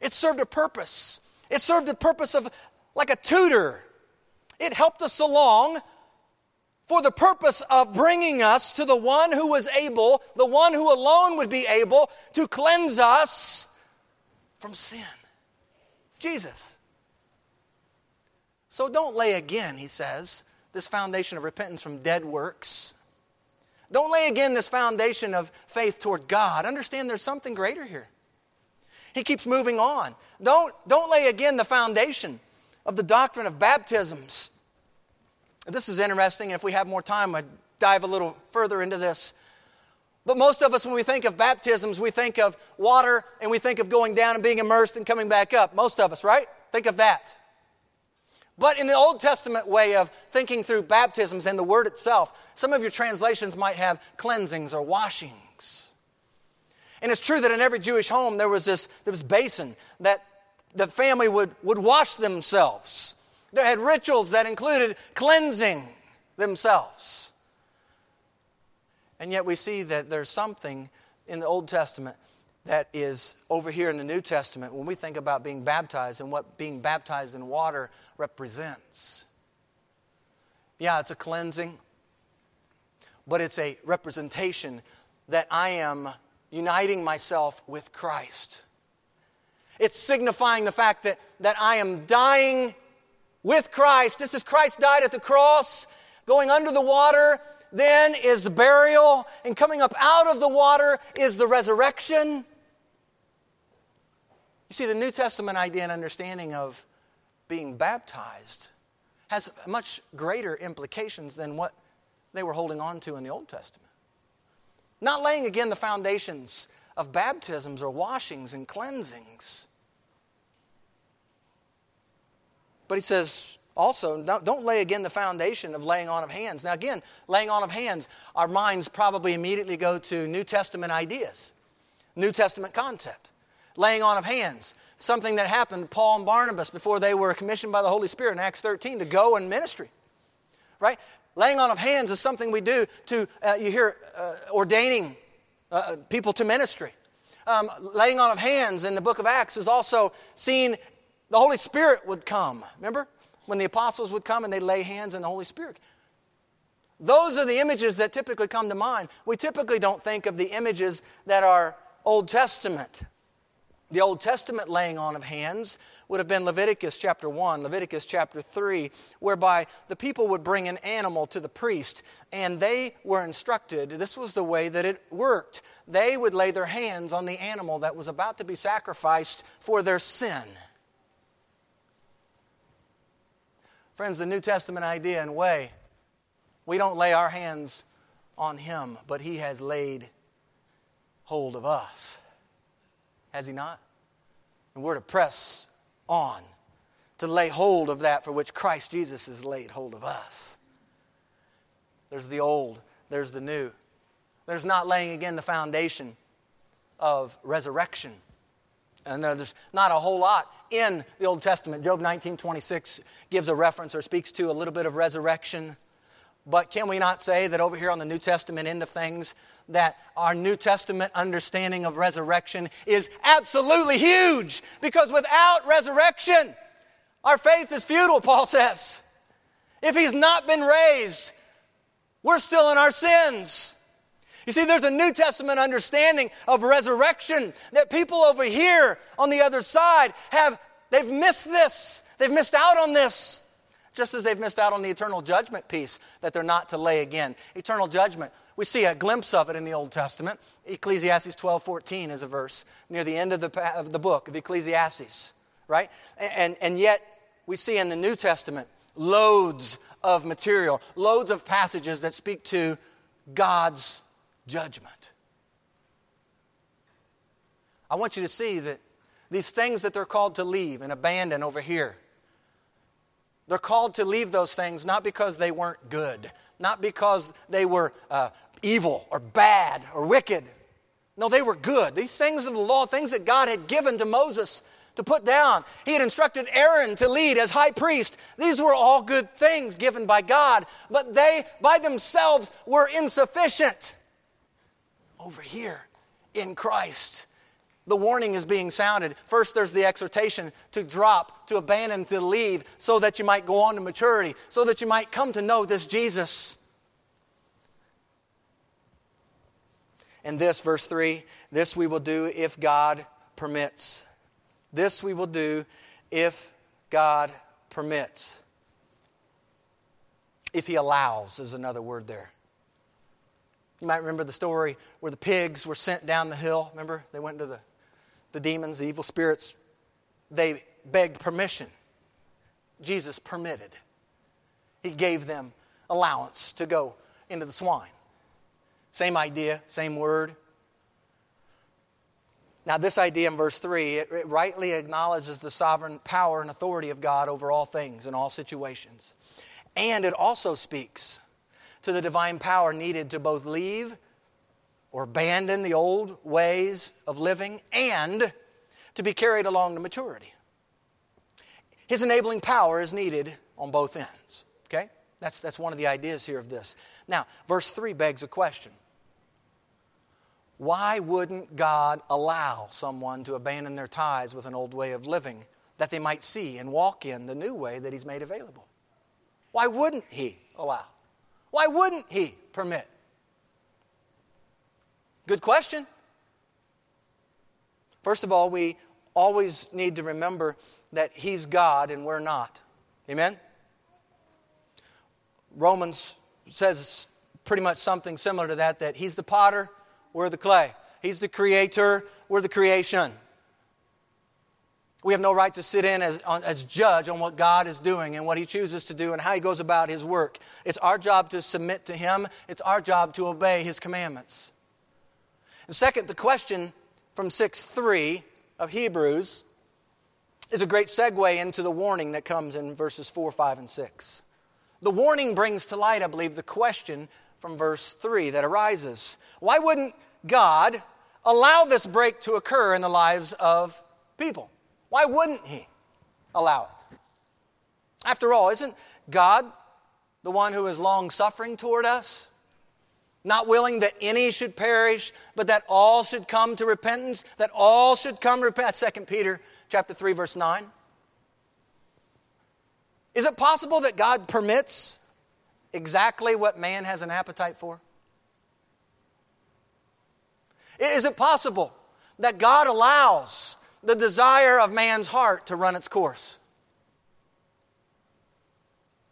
It served a purpose. It served the purpose of like a tutor. It helped us along for the purpose of bringing us to the one who was able, the one who alone would be able to cleanse us from sin. Jesus. So don't lay again, he says, this foundation of repentance from dead works. Don't lay again this foundation of faith toward God. Understand there's something greater here. He keeps moving on. Don't, don't lay again the foundation of the doctrine of baptisms. This is interesting. If we have more time, I'd dive a little further into this. But most of us, when we think of baptisms, we think of water and we think of going down and being immersed and coming back up. Most of us, right? Think of that. But in the Old Testament way of thinking through baptisms and the word itself, some of your translations might have cleansings or washings. And it's true that in every Jewish home there was this, there was basin that the family would, would wash themselves. They had rituals that included cleansing themselves. And yet we see that there's something in the Old Testament that is over here in the New Testament when we think about being baptized and what being baptized in water represents. Yeah, it's a cleansing, but it's a representation that I am uniting myself with Christ. It's signifying the fact that, that I am dying with Christ, just as Christ died at the cross, going under the water, then is the burial, and coming up out of the water is the resurrection. You see, the New Testament idea and understanding of being baptized has much greater implications than what they were holding on to in the Old Testament. Not laying again the foundations of baptisms or washings and cleansings. But he says also, don't, lay again the foundation of laying on of hands. Now, again, laying on of hands, our minds probably immediately go to New Testament ideas, New Testament concept laying on of hands. Something that happened to Paul and Barnabas before they were commissioned by the Holy Spirit in Acts 13 to go in ministry. Right? Laying on of hands is something we do to, uh, you hear, uh, ordaining uh, people to ministry. Um, laying on of hands in the book of Acts is also seen, the Holy Spirit would come. Remember? When the apostles would come and they lay hands and the Holy Spirit. Those are the images that typically come to mind. We typically don't think of the images that are Old Testament. The Old Testament laying on of hands would have been Leviticus chapter 1, Leviticus chapter 3, whereby the people would bring an animal to the priest and they were instructed. This was the way that it worked. They would lay their hands on the animal that was about to be sacrificed for their sin. Friends, the New Testament idea and way, we don't lay our hands on him, but he has laid hold of us. Has he not? And we're to press on to lay hold of that for which Christ Jesus has laid hold of us. There's the old, there's the new. There's not laying again the foundation of resurrection. And there's not a whole lot in the Old Testament. Job 19 26 gives a reference or speaks to a little bit of resurrection. But can we not say that over here on the New Testament end of things, that our New Testament understanding of resurrection is absolutely huge? Because without resurrection, our faith is futile, Paul says. If he's not been raised, we're still in our sins. You see, there's a New Testament understanding of resurrection that people over here on the other side have, they've missed this. They've missed out on this just as they've missed out on the eternal judgment piece that they're not to lay again. Eternal judgment. We see a glimpse of it in the Old Testament. Ecclesiastes 12 14 is a verse near the end of the, of the book of Ecclesiastes, right? And, and yet, we see in the New Testament loads of material, loads of passages that speak to God's judgment. I want you to see that these things that they're called to leave and abandon over here they're called to leave those things not because they weren't good, not because they were uh, evil or bad or wicked. No, they were good. These things of the law, things that God had given to Moses to put down. He had instructed Aaron to lead as high priest. These were all good things given by God, but they by themselves were insufficient. Over here in Christ, the warning is being sounded. First, there's the exhortation to drop, to abandon, to leave, so that you might go on to maturity, so that you might come to know this Jesus. And this, verse 3 this we will do if God permits. This we will do if God permits. If He allows, is another word there. You might remember the story where the pigs were sent down the hill. Remember? They went to the the demons, the evil spirits, they begged permission. Jesus permitted. He gave them allowance to go into the swine. Same idea, same word. Now, this idea in verse 3, it, it, rightly acknowledges the sovereign power and authority of God over all things in all situations. And it also speaks to the divine power needed to both leave or abandon the old ways of living and to be carried along to maturity. His enabling power is needed on both ends. Okay? That's, that's one of the ideas here of this. Now, verse 3 begs a question Why wouldn't God allow someone to abandon their ties with an old way of living that they might see and walk in the new way that He's made available? Why wouldn't He allow? Why wouldn't He permit? Good question. First of all, we always need to remember that He's God and we're not. Amen? Romans says pretty much something similar to that that He's the potter, we're the clay. He's the creator, we're the creation. We have no right to sit in as, on, as judge on what God is doing and what He chooses to do and how He goes about His work. It's our job to submit to Him, it's our job to obey His commandments. And second, the question from 6 3 of Hebrews is a great segue into the warning that comes in verses 4, 5, and 6. The warning brings to light, I believe, the question from verse 3 that arises Why wouldn't God allow this break to occur in the lives of people? Why wouldn't He allow it? After all, isn't God the one who is long suffering toward us? Not willing that any should perish, but that all should come to repentance, that all should come to repent. 2 Peter chapter 3, verse 9. Is it possible that God permits exactly what man has an appetite for? Is it possible that God allows the desire of man's heart to run its course.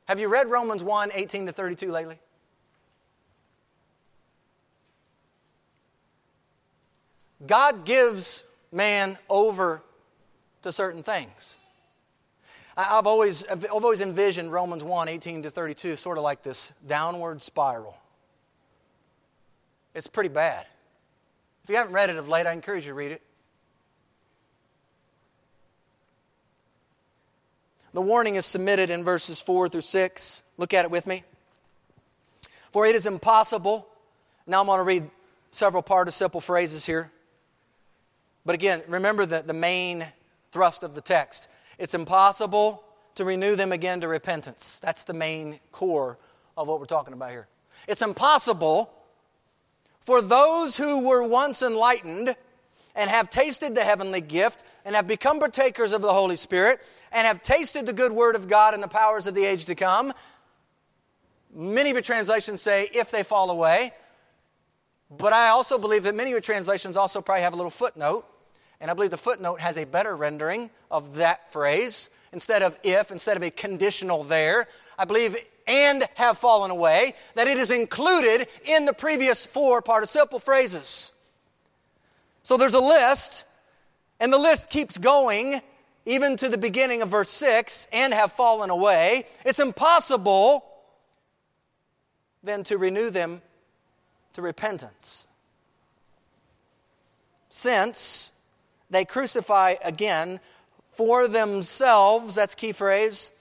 Have you read Romans 1 18 to 32 lately? God gives man over to certain things. I've always, I've always envisioned Romans 1 18 to 32 sort of like this downward spiral. It's pretty bad. If you haven't read it of late, I encourage you to read it. The warning is submitted in verses 4 through 6. Look at it with me. For it is impossible. Now I'm going to read several participle phrases here. But again, remember the, the main thrust of the text. It's impossible to renew them again to repentance. That's the main core of what we're talking about here. It's impossible for those who were once enlightened and have tasted the heavenly gift and have become partakers of the Holy Spirit and have tasted the good word of God and the powers of the age to come. Many of your translations say, if they fall away. But I also believe that many of your translations also probably have a little footnote. And I believe the footnote has a better rendering of that phrase. Instead of if, instead of a conditional there, I believe and have fallen away, that it is included in the previous four participle phrases. So there's a list, and the list keeps going even to the beginning of verse 6 and have fallen away. It's impossible then to renew them to repentance. Since they crucify again for themselves, that's key phrase,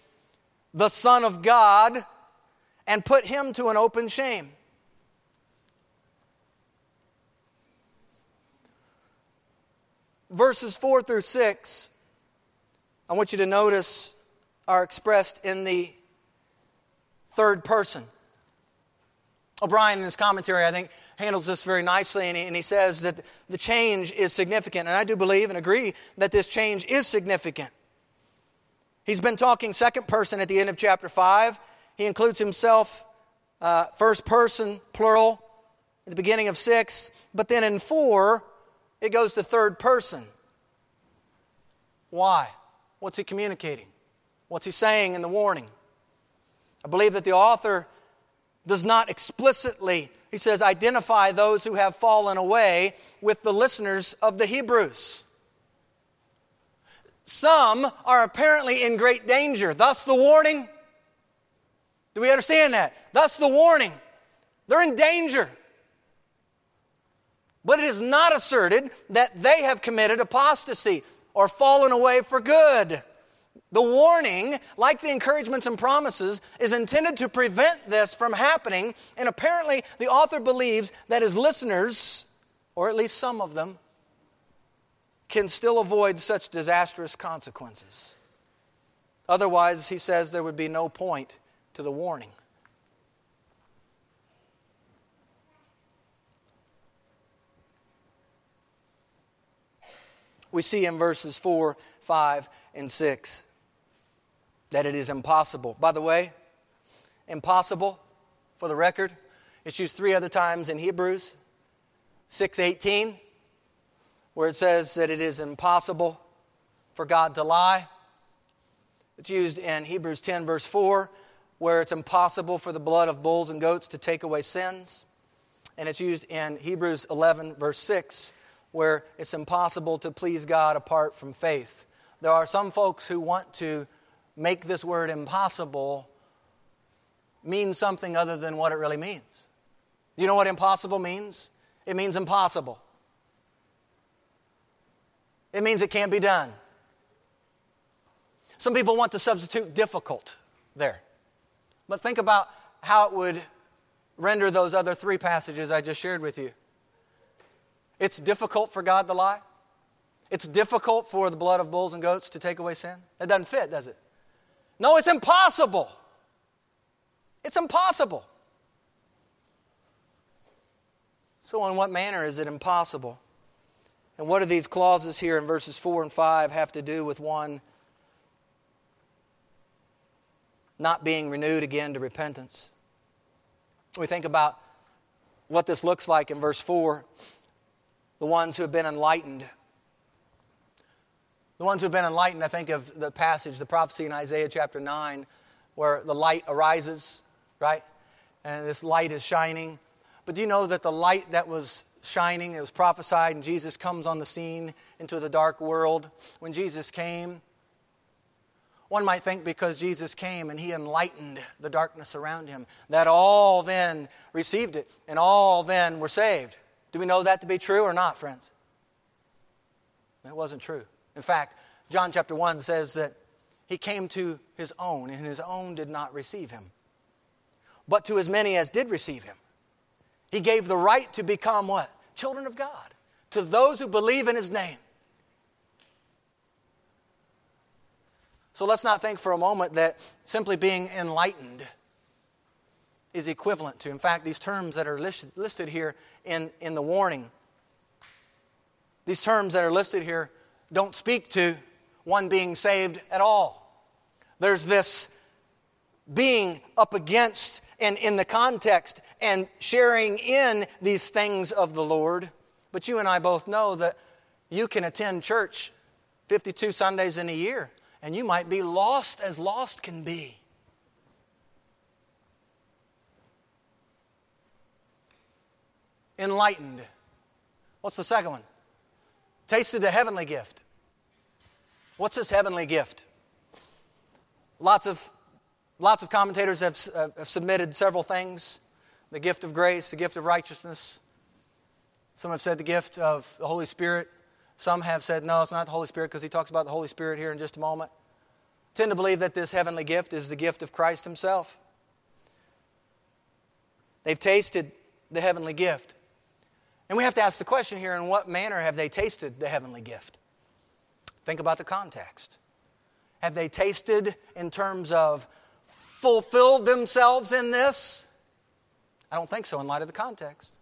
the Son of God, and put him to an open shame. Verses 4 through 6, I want you to notice, are expressed in the third person. O'Brien, in his commentary, I think, handles this very nicely, and he, and he, says that the change is significant. And I do believe and agree that this change is significant. He's been talking second person at the end of chapter 5. He includes himself uh, first person, plural, at the beginning of 6. But then in 4, it goes to third person. Why? What's he communicating? What's he saying in the warning? I believe that the author does not explicitly, he says, identify those who have fallen away with the listeners of the Hebrews. Some are apparently in great danger, thus the warning. Do we understand that? Thus the warning. They're in danger. But it is not asserted that they have committed apostasy or fallen away for good. The warning, like the encouragements and promises, is intended to prevent this from happening, and apparently the author believes that his listeners, or at least some of them, can still avoid such disastrous consequences. Otherwise, he says there would be no point to the warning. We see in verses 4, 5, and 6 that it is impossible. By the way, impossible, for the record, it's used three other times in Hebrews 6:18 where it says that it is impossible for God to lie. It's used in Hebrews 10 verse 4 where it's impossible for the blood of bulls and goats to take away sins. And it's used in Hebrews 11 verse 6 where it's impossible to please God apart from faith. There are some folks who want to make this word impossible mean something other than what it really means. You know what impossible means? It means impossible. It means it can't be done. Some people want to substitute difficult there. But think about how it would render those other three passages I just shared with you. It's difficult for God to lie. It's difficult for the blood of bulls and goats to take away sin. That doesn't fit, does it? No, it's impossible. It's impossible. So, in what manner is it impossible? And what do these clauses here in verses 4 and 5 have to do with one not being renewed again to repentance? We think about what this looks like in verse 4 the ones who have been enlightened. The ones who've been enlightened, I think of the passage, the prophecy in Isaiah chapter 9, where the light arises, right? And this light is shining. But do you know that the light that was shining, it was prophesied, and Jesus comes on the scene into the dark world? When Jesus came, one might think because Jesus came and he enlightened the darkness around him, that all then received it and all then were saved. Do we know that to be true or not, friends? That wasn't true. In fact, John chapter 1 says that he came to his own, and his own did not receive him. But to as many as did receive him, he gave the right to become what? Children of God. To those who believe in his name. So let's not think for a moment that simply being enlightened is equivalent to. In fact, these terms that are listed, listed here in, in the warning, these terms that are listed here don't speak to one being saved at all. There's this being up against and in the context and sharing in these things of the Lord. But you and I both know that you can attend church 52 Sundays in a year and you might be lost as lost can be. Enlightened. What's the second one? Tasted the heavenly gift. What's this heavenly gift? Lots of, lots of commentators have, uh, have submitted several things the gift of grace, the gift of righteousness. Some have said the gift of the Holy Spirit. Some have said, no, it's not the Holy Spirit because he talks about the Holy Spirit here in just a moment. I tend to believe that this heavenly gift is the gift of Christ himself. They've tasted the heavenly gift. And we have to ask the question here in what manner have they tasted the heavenly gift? Think about the context. Have they tasted in terms of fulfilled themselves in this? I don't think so in light of the context.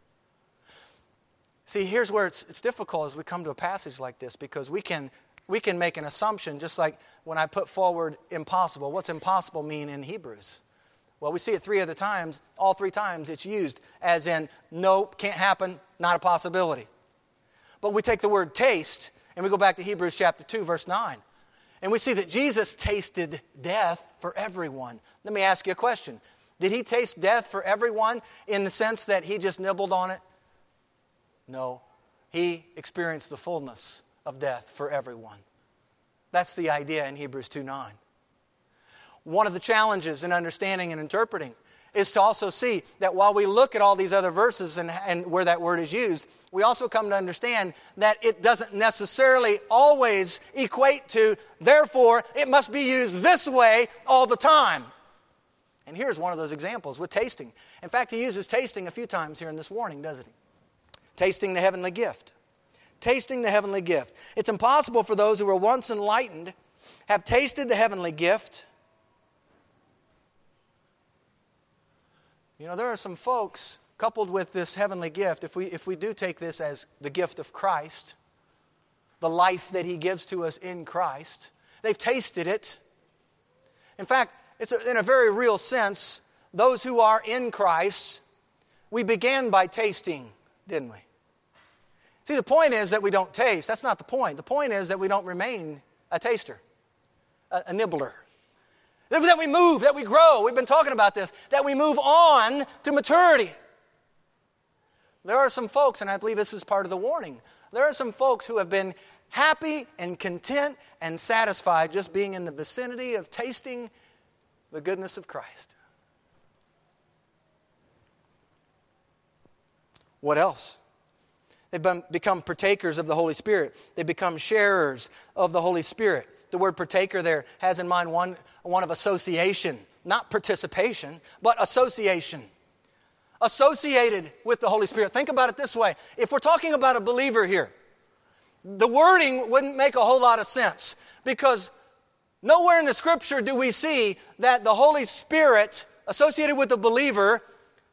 See, here's where it's, it's difficult as we come to a passage like this because we can, we can make an assumption, just like when I put forward impossible. What's impossible mean in Hebrews? Well, we see it three other times. All three times it's used as in, nope, can't happen, not a possibility. But we take the word taste and we go back to Hebrews chapter 2, verse 9. And we see that Jesus tasted death for everyone. Let me ask you a question Did he taste death for everyone in the sense that he just nibbled on it? No. He experienced the fullness of death for everyone. That's the idea in Hebrews 2 9 one of the challenges in understanding and interpreting is to also see that while we look at all these other verses and, and where that word is used, we also come to understand that it doesn't necessarily always equate to, therefore, it must be used this way all the time. And here's one of those examples with tasting. In fact, he uses tasting a few times here in this warning, doesn't he? Tasting the heavenly gift. Tasting the heavenly gift. It's impossible for those who were once enlightened, have tasted the heavenly gift, You know, there are some folks, coupled with this heavenly gift, if we, if we do take this as the gift of Christ, the life that He gives to us in Christ, they've tasted it. In fact, it's a, in a very real sense, those who are in Christ, we began by tasting, didn't we? See, the point is that we don't taste. That's not the point. The point is that we don't remain a taster, a, a nibbler. That we move, that we grow. We've been talking about this, that we move on to maturity. There are some folks, and I believe this is part of the warning, there are some folks who have been happy and content and satisfied just being in the vicinity of tasting the goodness of Christ. What else? They've been, become partakers of the Holy Spirit. They become sharers of the Holy Spirit. The word partaker there has in mind one, one of association, not participation, but association. Associated with the Holy Spirit. Think about it this way if we're talking about a believer here, the wording wouldn't make a whole lot of sense because nowhere in the scripture do we see that the Holy Spirit associated with the believer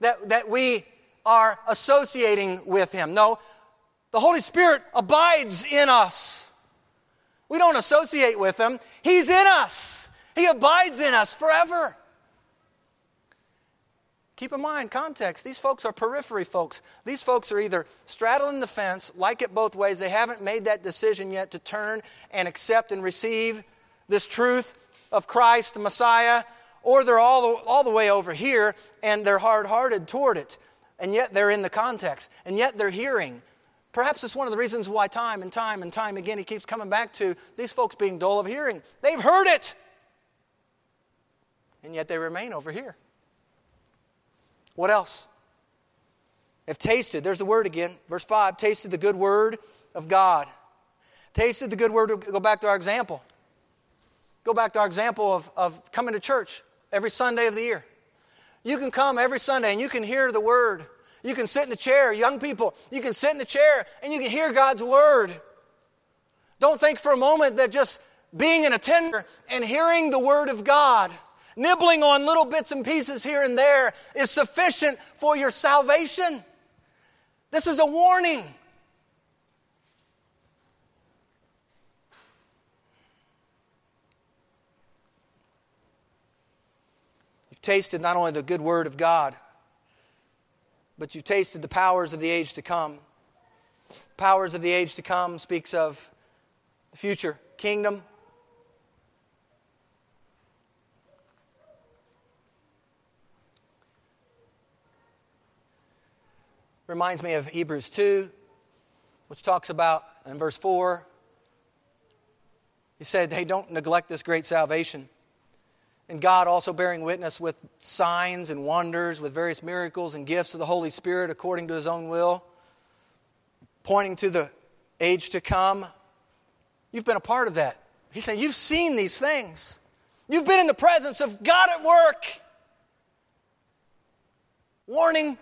that, that we are associating with him. No, the Holy Spirit abides in us. We don't associate with Him, He's in us. He abides in us forever. Keep in mind, context. These folks are periphery folks. These folks are either straddling the fence, like it both ways. They haven't made that decision yet to turn and accept and receive this truth of Christ, the Messiah, or they're all the, all the way over here and they're hard hearted toward it. And yet they're in the context. And yet they're hearing. Perhaps it's one of the reasons why time and time and time again he keeps coming back to these folks being dull of hearing. They've heard it. And yet they remain over here. What else? Have tasted, there's the word again, verse 5 tasted the good word of God. Tasted the good word, go back to our example. Go back to our example of, of coming to church every Sunday of the year. You can come every Sunday and you can hear the word. You can sit in the chair, young people, you can sit in the chair and you can hear God's word. Don't think for a moment that just being an attender and hearing the word of God nibbling on little bits and pieces here and there is sufficient for your salvation. This is a warning. You've tasted not only the good word of God, but you've tasted the powers of the age to come. Powers of the age to come speaks of the future kingdom, reminds me of Hebrews 2, which talks about in verse 4. He said, Hey, don't neglect this great salvation. And God also bearing witness with signs and wonders, with various miracles and gifts of the Holy Spirit according to his own will, pointing to the age to come. You've been a part of that. He's saying, You've seen these things. You've been in the presence of God at work. Warning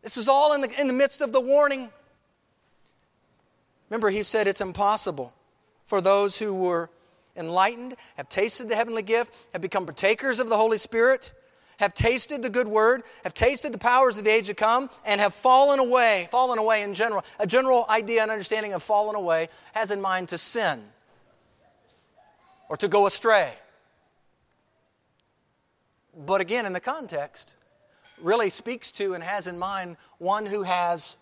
this is all in the, in the midst of the warning. Remember, he said it's impossible for those who were enlightened, have tasted the heavenly gift, have become partakers of the Holy Spirit, have tasted the good word, have tasted the powers of the age to come, and have fallen away. Fallen away in general. A general idea and understanding of fallen away has in mind to sin or to go astray. But again, in the context, really speaks to and has in mind one who has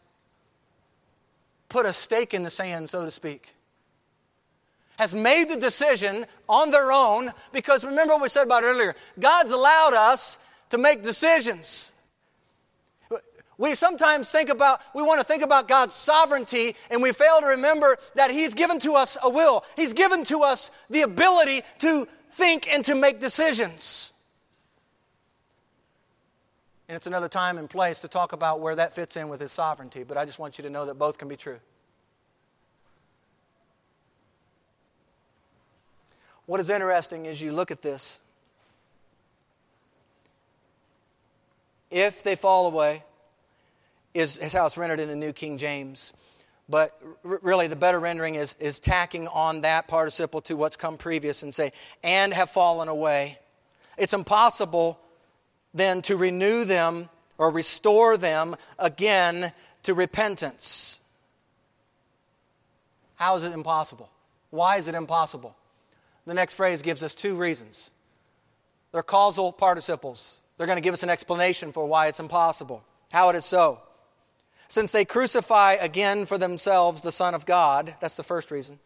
put a stake in the sand, so to speak. Has made the decision on their own because remember what we said about earlier God's allowed us to make decisions. We sometimes think about, we want to think about God's sovereignty, and we fail to remember that He's given to us a will. He's given to us the ability to think and to make decisions. And it's another time and place to talk about where that fits in with his sovereignty, but I just want you to know that both can be true. What is interesting is you look at this. If they fall away, is, is how it's rendered in the New King James. But r- really, the better rendering is, is tacking on that participle to what's come previous and say, and have fallen away. It's impossible then to renew them or restore them again to repentance. How is it impossible? Why is it impossible? The next phrase gives us two reasons. They're causal participles. They're going to give us an explanation for why it's impossible, how it is so. Since they crucify again for themselves the Son of God, that's the first reason.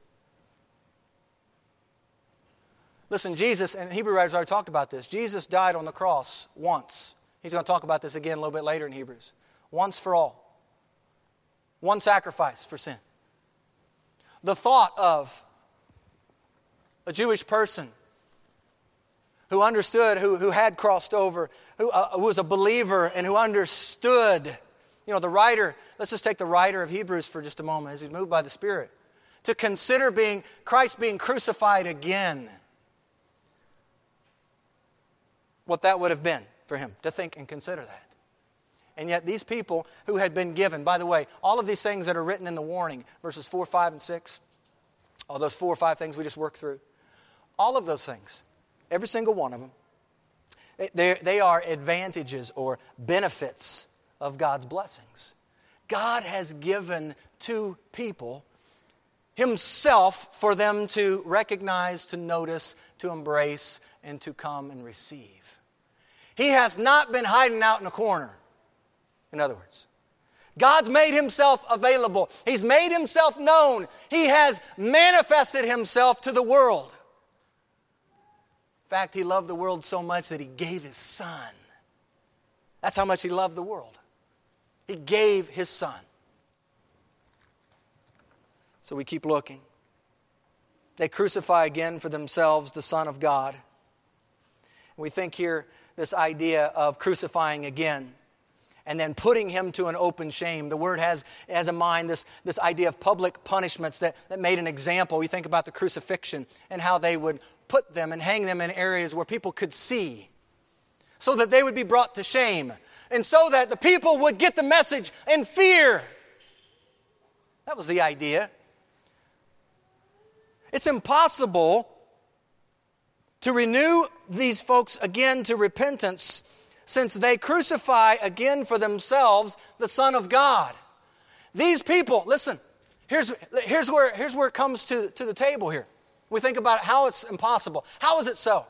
Listen, Jesus, and Hebrew writers already talked about this. Jesus died on the cross once. He's going to talk about this again a little bit later in Hebrews. Once for all. One sacrifice for sin. The thought of a Jewish person who understood, who, who had crossed over, who, uh, who was a believer, and who understood. You know, the writer, let's just take the writer of Hebrews for just a moment as he's moved by the Spirit. To consider being Christ being crucified again what that would have been for him to think and consider that. And yet, these people who had been given, by the way, all of these things that are written in the warning, verses 4, 5, and 6, all those four or five things we just worked through, all of those things, every single one of them, they, they are advantages or benefits of God's blessings. God has given to people Himself for them to recognize, to notice, to embrace, and to come and receive. He has not been hiding out in a corner, in other words. God's made himself available. He's made himself known. He has manifested himself to the world. Fact, he loved the world so much that he gave his son. That's how much he loved the world. He gave his son. So we keep looking. They crucify again for themselves the Son of God. We think here this idea of crucifying again and then putting him to an open shame. The word has, has in mind this, this idea of public punishments that, that made an example. We think about the crucifixion and how they would put them and hang them in areas where people could see so that they would be brought to shame and so that the people would get the message and fear. That was the idea. It's impossible to renew these folks again to repentance since they crucify again for themselves the Son of God. These people, listen, here's, here's, where, here's where it comes to, to the table here. We think about how it's impossible. How is it so?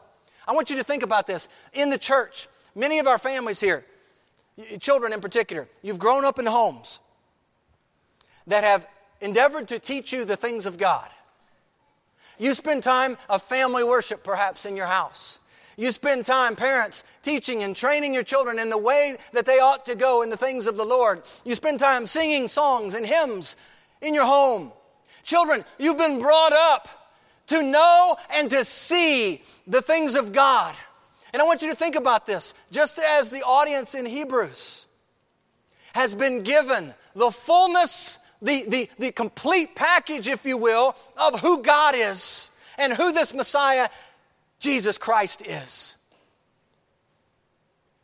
I want you to think about this. In the church, many of our families here, children in particular, you've grown up in homes that have endeavored to teach you the things of God. You spend time of family worship perhaps in your house. You spend time, parents, teaching and training your children in the way that they ought to go in the things of the Lord. You spend time singing songs and hymns in your home. Children, you've been brought up to know and to see the things of God. And I want you to think about this just as the audience in Hebrews has been given the fullness, the, the, the complete package, if you will, of who God is and who this Messiah Jesus Christ is.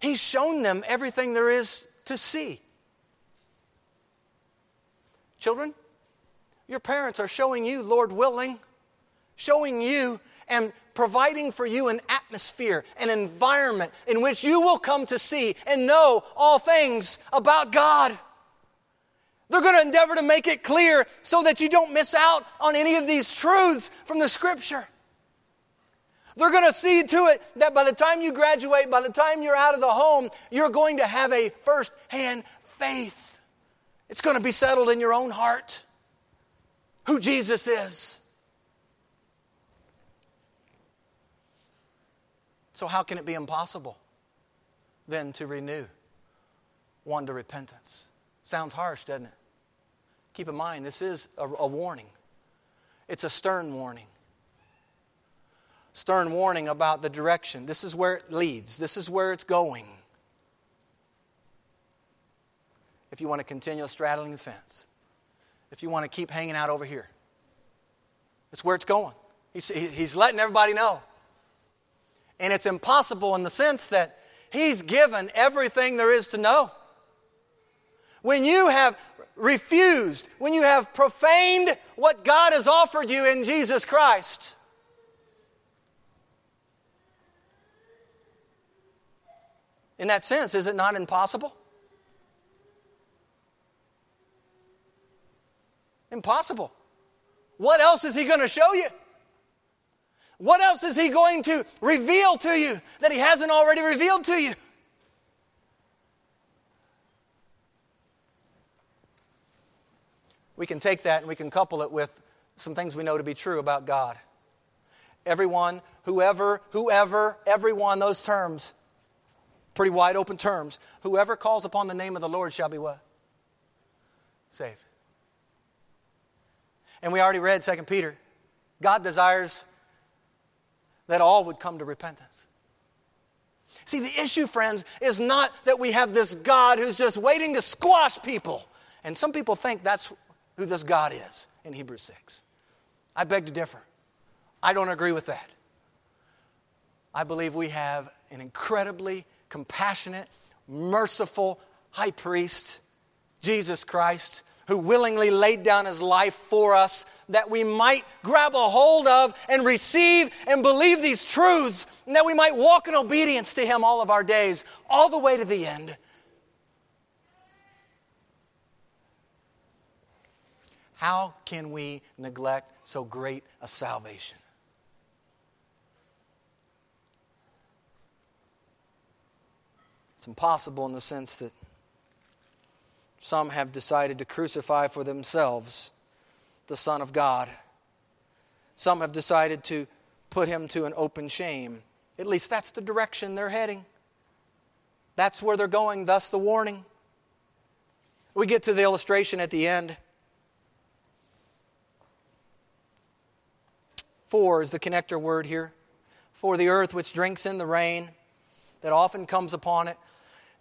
He's shown them everything there is to see. Children, your parents are showing you, Lord willing, showing you and providing for you an atmosphere, an environment in which you will come to see and know all things about God. They're going to endeavor to make it clear so that you don't miss out on any of these truths from the scripture. They're going to see to it that by the time you graduate, by the time you're out of the home, you're going to have a first hand faith. It's going to be settled in your own heart who Jesus is. So, how can it be impossible then to renew one to repentance? Sounds harsh, doesn't it? Keep in mind, this is a, a warning, it's a stern warning stern warning about the direction. This is where it leads, this is where it's going. If you want to continue straddling the fence, if you want to keep hanging out over here, it's where it's going. He's, he's letting everybody know. And it's impossible in the sense that he's given everything there is to know. When you have refused, when you have profaned what God has offered you in Jesus Christ, In that sense, is it not impossible? Impossible. What else is he going to show you? What else is he going to reveal to you that he hasn't already revealed to you? We can take that and we can couple it with some things we know to be true about God. Everyone, whoever, whoever, everyone, those terms pretty wide open terms. Whoever calls upon the name of the Lord shall be what? Saved. And we already read 2 Peter. God desires that all would come to repentance. See, the issue, friends, is not that we have this God who's just waiting to squash people. And some people think that's who this God is in Hebrews 6. I beg to differ. I don't agree with that. I believe we have an incredibly compassionate, merciful high priest, Jesus Christ, who willingly laid down his life for us that we might grab a hold of and receive and believe these truths, and that we might walk in obedience to him all of our days, all the way to the end. How can we neglect so great a salvation? It's impossible in the sense that some have decided to crucify for themselves the Son of God. Some have decided to put him to an open shame. At least that's the direction they're heading. That's where they're going, thus the warning. We get to the illustration at the end. For is the connector word here. For the earth which drinks in the rain that often comes upon it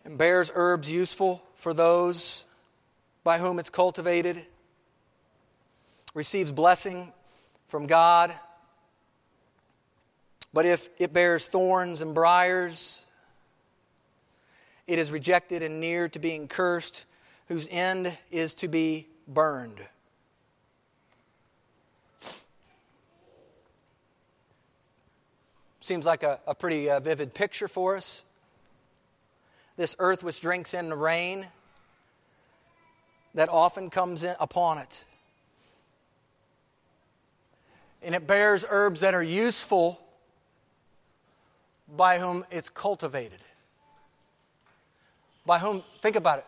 and bears herbs useful for those by whom it's cultivated, receives blessing from God. But if it bears thorns and briars, it is rejected and near to being cursed, whose end is to be burned. Seems like a, a pretty uh, vivid picture for us. This earth which drinks in the rain that often comes in upon it. And it bears herbs that are useful by whom it's cultivated. By whom, think about it.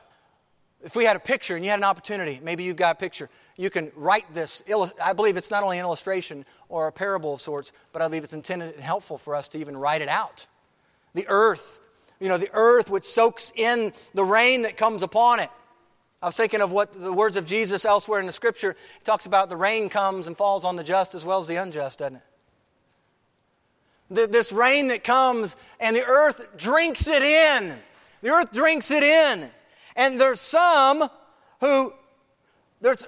If we had a picture and you had an opportunity, maybe you've got a picture, you can write this. I believe it's not only an illustration or a parable of sorts, but I believe it's intended and helpful for us to even write it out. The earth, you know, the earth which soaks in the rain that comes upon it. I was thinking of what the words of Jesus elsewhere in the scripture. He talks about the rain comes and falls on the just as well as the unjust, doesn't it? This rain that comes and the earth drinks it in. The earth drinks it in. And there's some who, there's,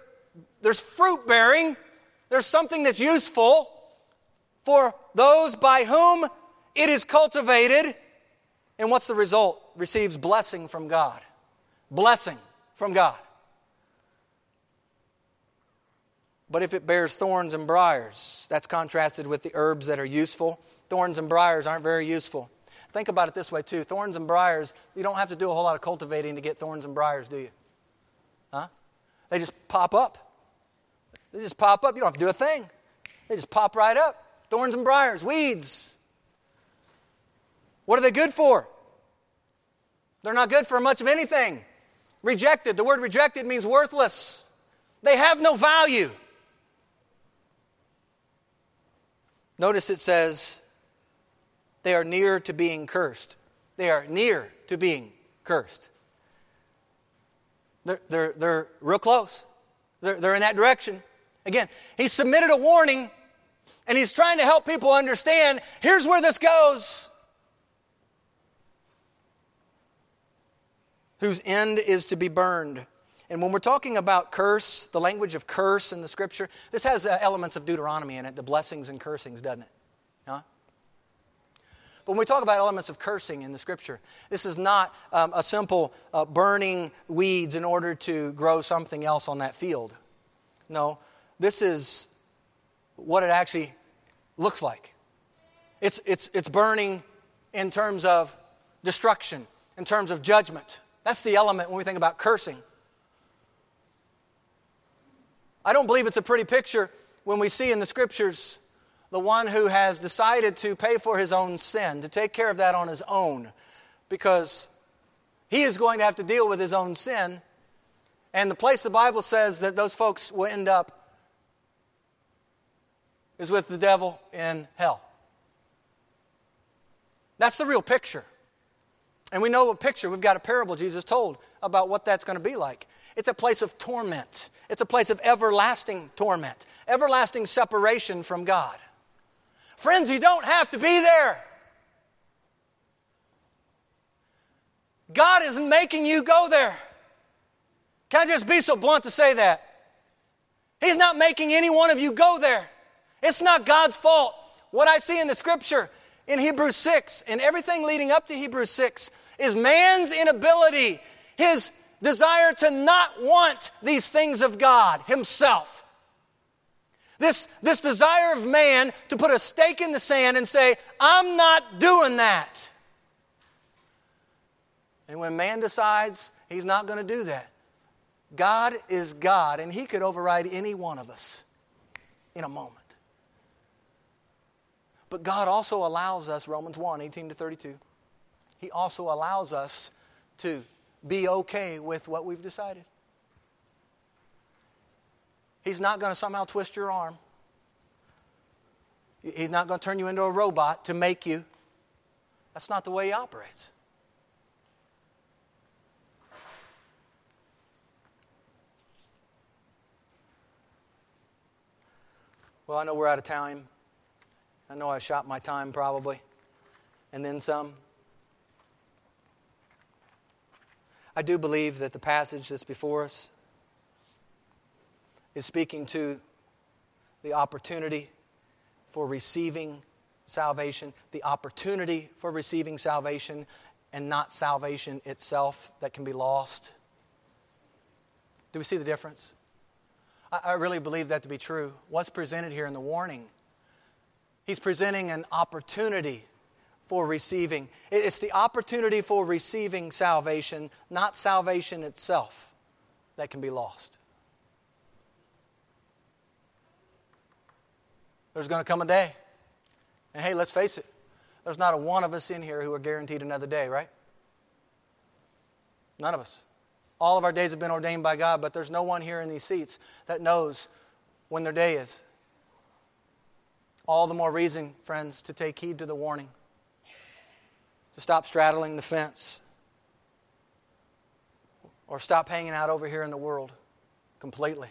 there's fruit bearing, there's something that's useful for those by whom it is cultivated. And what's the result? Receives blessing from God. Blessing from God. But if it bears thorns and briars, that's contrasted with the herbs that are useful. Thorns and briars aren't very useful. Think about it this way, too. Thorns and briars, you don't have to do a whole lot of cultivating to get thorns and briars, do you? Huh? They just pop up. They just pop up. You don't have to do a thing. They just pop right up. Thorns and briars, weeds. What are they good for? They're not good for much of anything. Rejected. The word rejected means worthless. They have no value. Notice it says they are near to being cursed. They are near to being cursed. They're, they're, they're real close, they're, they're in that direction. Again, he submitted a warning and he's trying to help people understand here's where this goes. Whose end is to be burned. And when we're talking about curse, the language of curse in the scripture, this has uh, elements of Deuteronomy in it, the blessings and cursings, doesn't it? Huh? But when we talk about elements of cursing in the scripture, this is not um, a simple uh, burning weeds in order to grow something else on that field. No, this is what it actually looks like. It's, it's, it's burning in terms of destruction, in terms of judgment. That's the element when we think about cursing. I don't believe it's a pretty picture when we see in the scriptures the one who has decided to pay for his own sin, to take care of that on his own, because he is going to have to deal with his own sin. And the place the Bible says that those folks will end up is with the devil in hell. That's the real picture. And we know a picture, we've got a parable Jesus told about what that's going to be like. It's a place of torment, it's a place of everlasting torment, everlasting separation from God. Friends, you don't have to be there. God isn't making you go there. Can I just be so blunt to say that? He's not making any one of you go there. It's not God's fault. What I see in the scripture in Hebrews 6 and everything leading up to Hebrews 6 is man's inability, his desire to not want these things of God himself. This, this desire of man to put a stake in the sand and say, I'm not doing that. And when man decides he's not going to do that, God is God, and he could override any one of us in a moment. But God also allows us, Romans 1 18 to 32, He also allows us to be okay with what we've decided. He's not going to somehow twist your arm. He's not going to turn you into a robot to make you. That's not the way he operates. Well, I know we're out of time. I know I shot my time probably, and then some. I do believe that the passage that's before us is speaking to the opportunity for receiving salvation, the opportunity for receiving salvation, and not salvation itself that can be lost. Do we see the difference? I, really believe that to be true. What's presented here in the warning? He's presenting an opportunity for receiving. It's the opportunity for receiving salvation, not salvation itself, that can be lost. There's going to come a day. And hey, let's face it, there's not a one of us in here who are guaranteed another day, right? None of us. All of our days have been ordained by God, but there's no one here in these seats that knows when their day is. All the more reason, friends, to take heed to the warning, to stop straddling the fence, or stop hanging out over here in the world completely.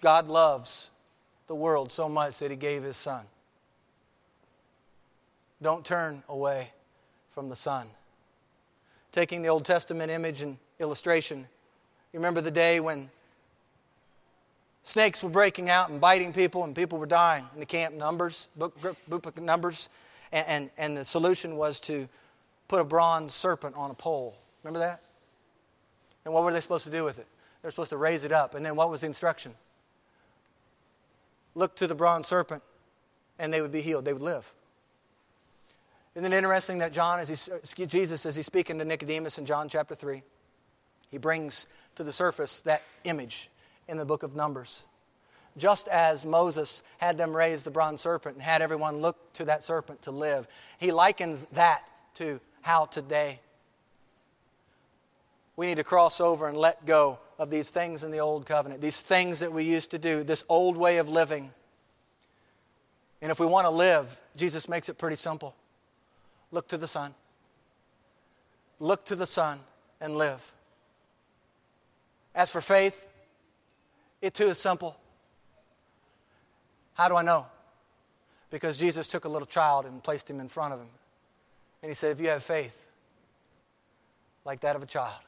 God loves the world so much that He gave His Son. Don't turn away from the Son. Taking the Old Testament image and illustration, you remember the day when snakes were breaking out and biting people and people were dying in the camp numbers, book, book of numbers, and, and, and the solution was to put a bronze serpent on a pole. Remember that? And what were they supposed to do with it? They're supposed to raise it up. And then what was the instruction? Look to the bronze serpent, and they would be healed. They would live. Isn't it interesting that John, as he, Jesus, as he's speaking to Nicodemus in John chapter 3, he brings to the surface that image in the book of Numbers. Just as Moses had them raise the bronze serpent and had everyone look to that serpent to live, he likens that to how today we need to cross over and let go of these things in the old covenant, these things that we used to do, this old way of living. And if we want to live, Jesus makes it pretty simple. Look to the Son. Look to the Son and live. As for faith, it too is simple. How do I know? Because Jesus took a little child and placed him in front of him. And he said, If you have faith like that of a child,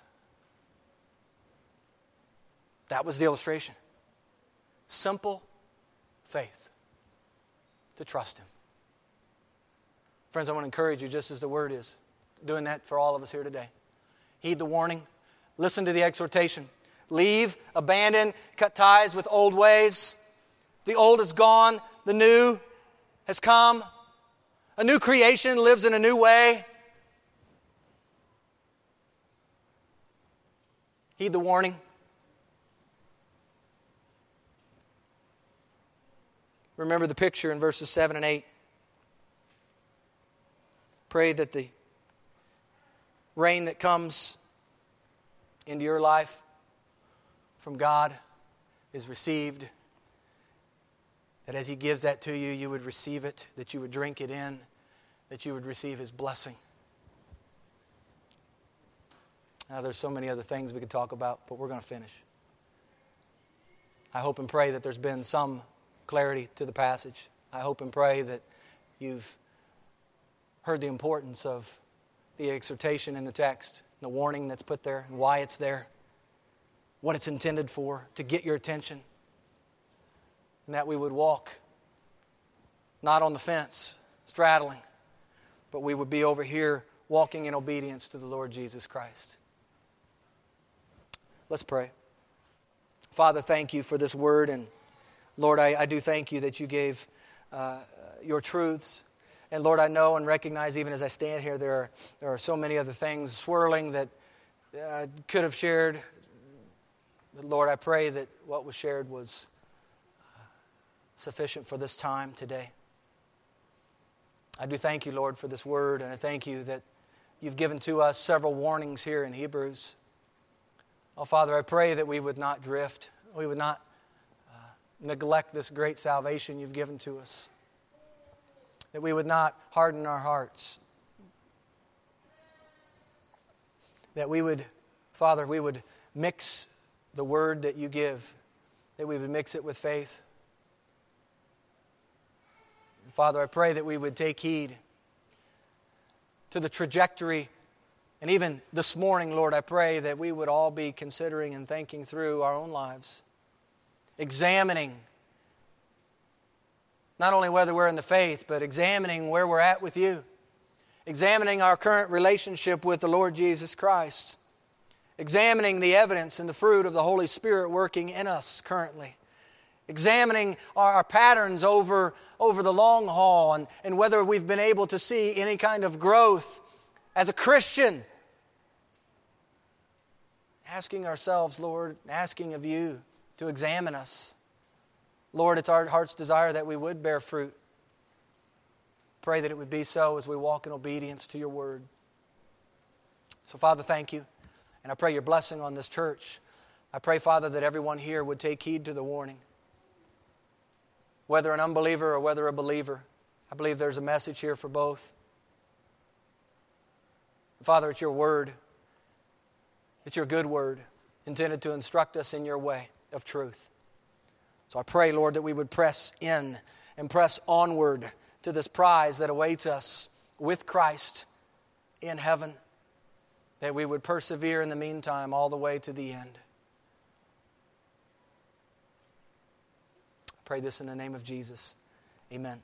that was the illustration. Simple faith to trust him. Friends, I want to encourage you, just as the word is, doing that for all of us here today. Heed the warning, listen to the exhortation. Leave, abandon, cut ties with old ways. The old is gone, the new has come. A new creation lives in a new way. Heed the warning. Remember the picture in verses 7 and 8. Pray that the rain that comes into your life from God is received. That as He gives that to you, you would receive it, that you would drink it in, that you would receive His blessing. Now, there's so many other things we could talk about, but we're going to finish. I hope and pray that there's been some clarity to the passage. I hope and pray that you've heard the importance of the exhortation in the text, the warning that's put there, and why it's there, what it's intended for, to get your attention, and that we would walk not on the fence, straddling, but we would be over here walking in obedience to the Lord Jesus Christ. Let's pray. Father, thank you for this word. And Lord, I, I do thank you that you gave uh, your truths and Lord, I know and recognize even as I stand here, there are, there are so many other things swirling that I uh, could have shared. But Lord, I pray that what was shared was uh, sufficient for this time today. I do thank you, Lord, for this word, and I thank you that you've given to us several warnings here in Hebrews. Oh, Father, I pray that we would not drift, we would not uh, neglect this great salvation you've given to us, that we would not harden our hearts, that we would, Father, we would mix the word that you give, that we would mix it with faith. Father, I pray that we would take heed to the trajectory. And even this morning, Lord, I pray that we would all be considering and thinking through our own lives, examining not only whether we're in the faith, but examining where we're at with you, examining our current relationship with the Lord Jesus Christ, examining the evidence and the fruit of the Holy Spirit working in us currently examining our, patterns over, over the long haul and, and whether we've been able to see any kind of growth as a Christian. Asking ourselves, Lord, asking of you to examine us. Lord, it's our heart's desire that we would bear fruit. Pray that it would be so as we walk in obedience to your word. So, Father, thank you. And I pray your blessing on this church. I pray, Father, that everyone here would take heed to the warning whether an unbeliever or whether a believer. I believe there's a message here for both. Father, it's your word. It's your good word intended to instruct us in your way of truth. So I pray, Lord, that we would press in and press onward to this prize that awaits us with Christ in heaven, that we would persevere in the meantime all the way to the end. Pray this in the name of Jesus. Amen.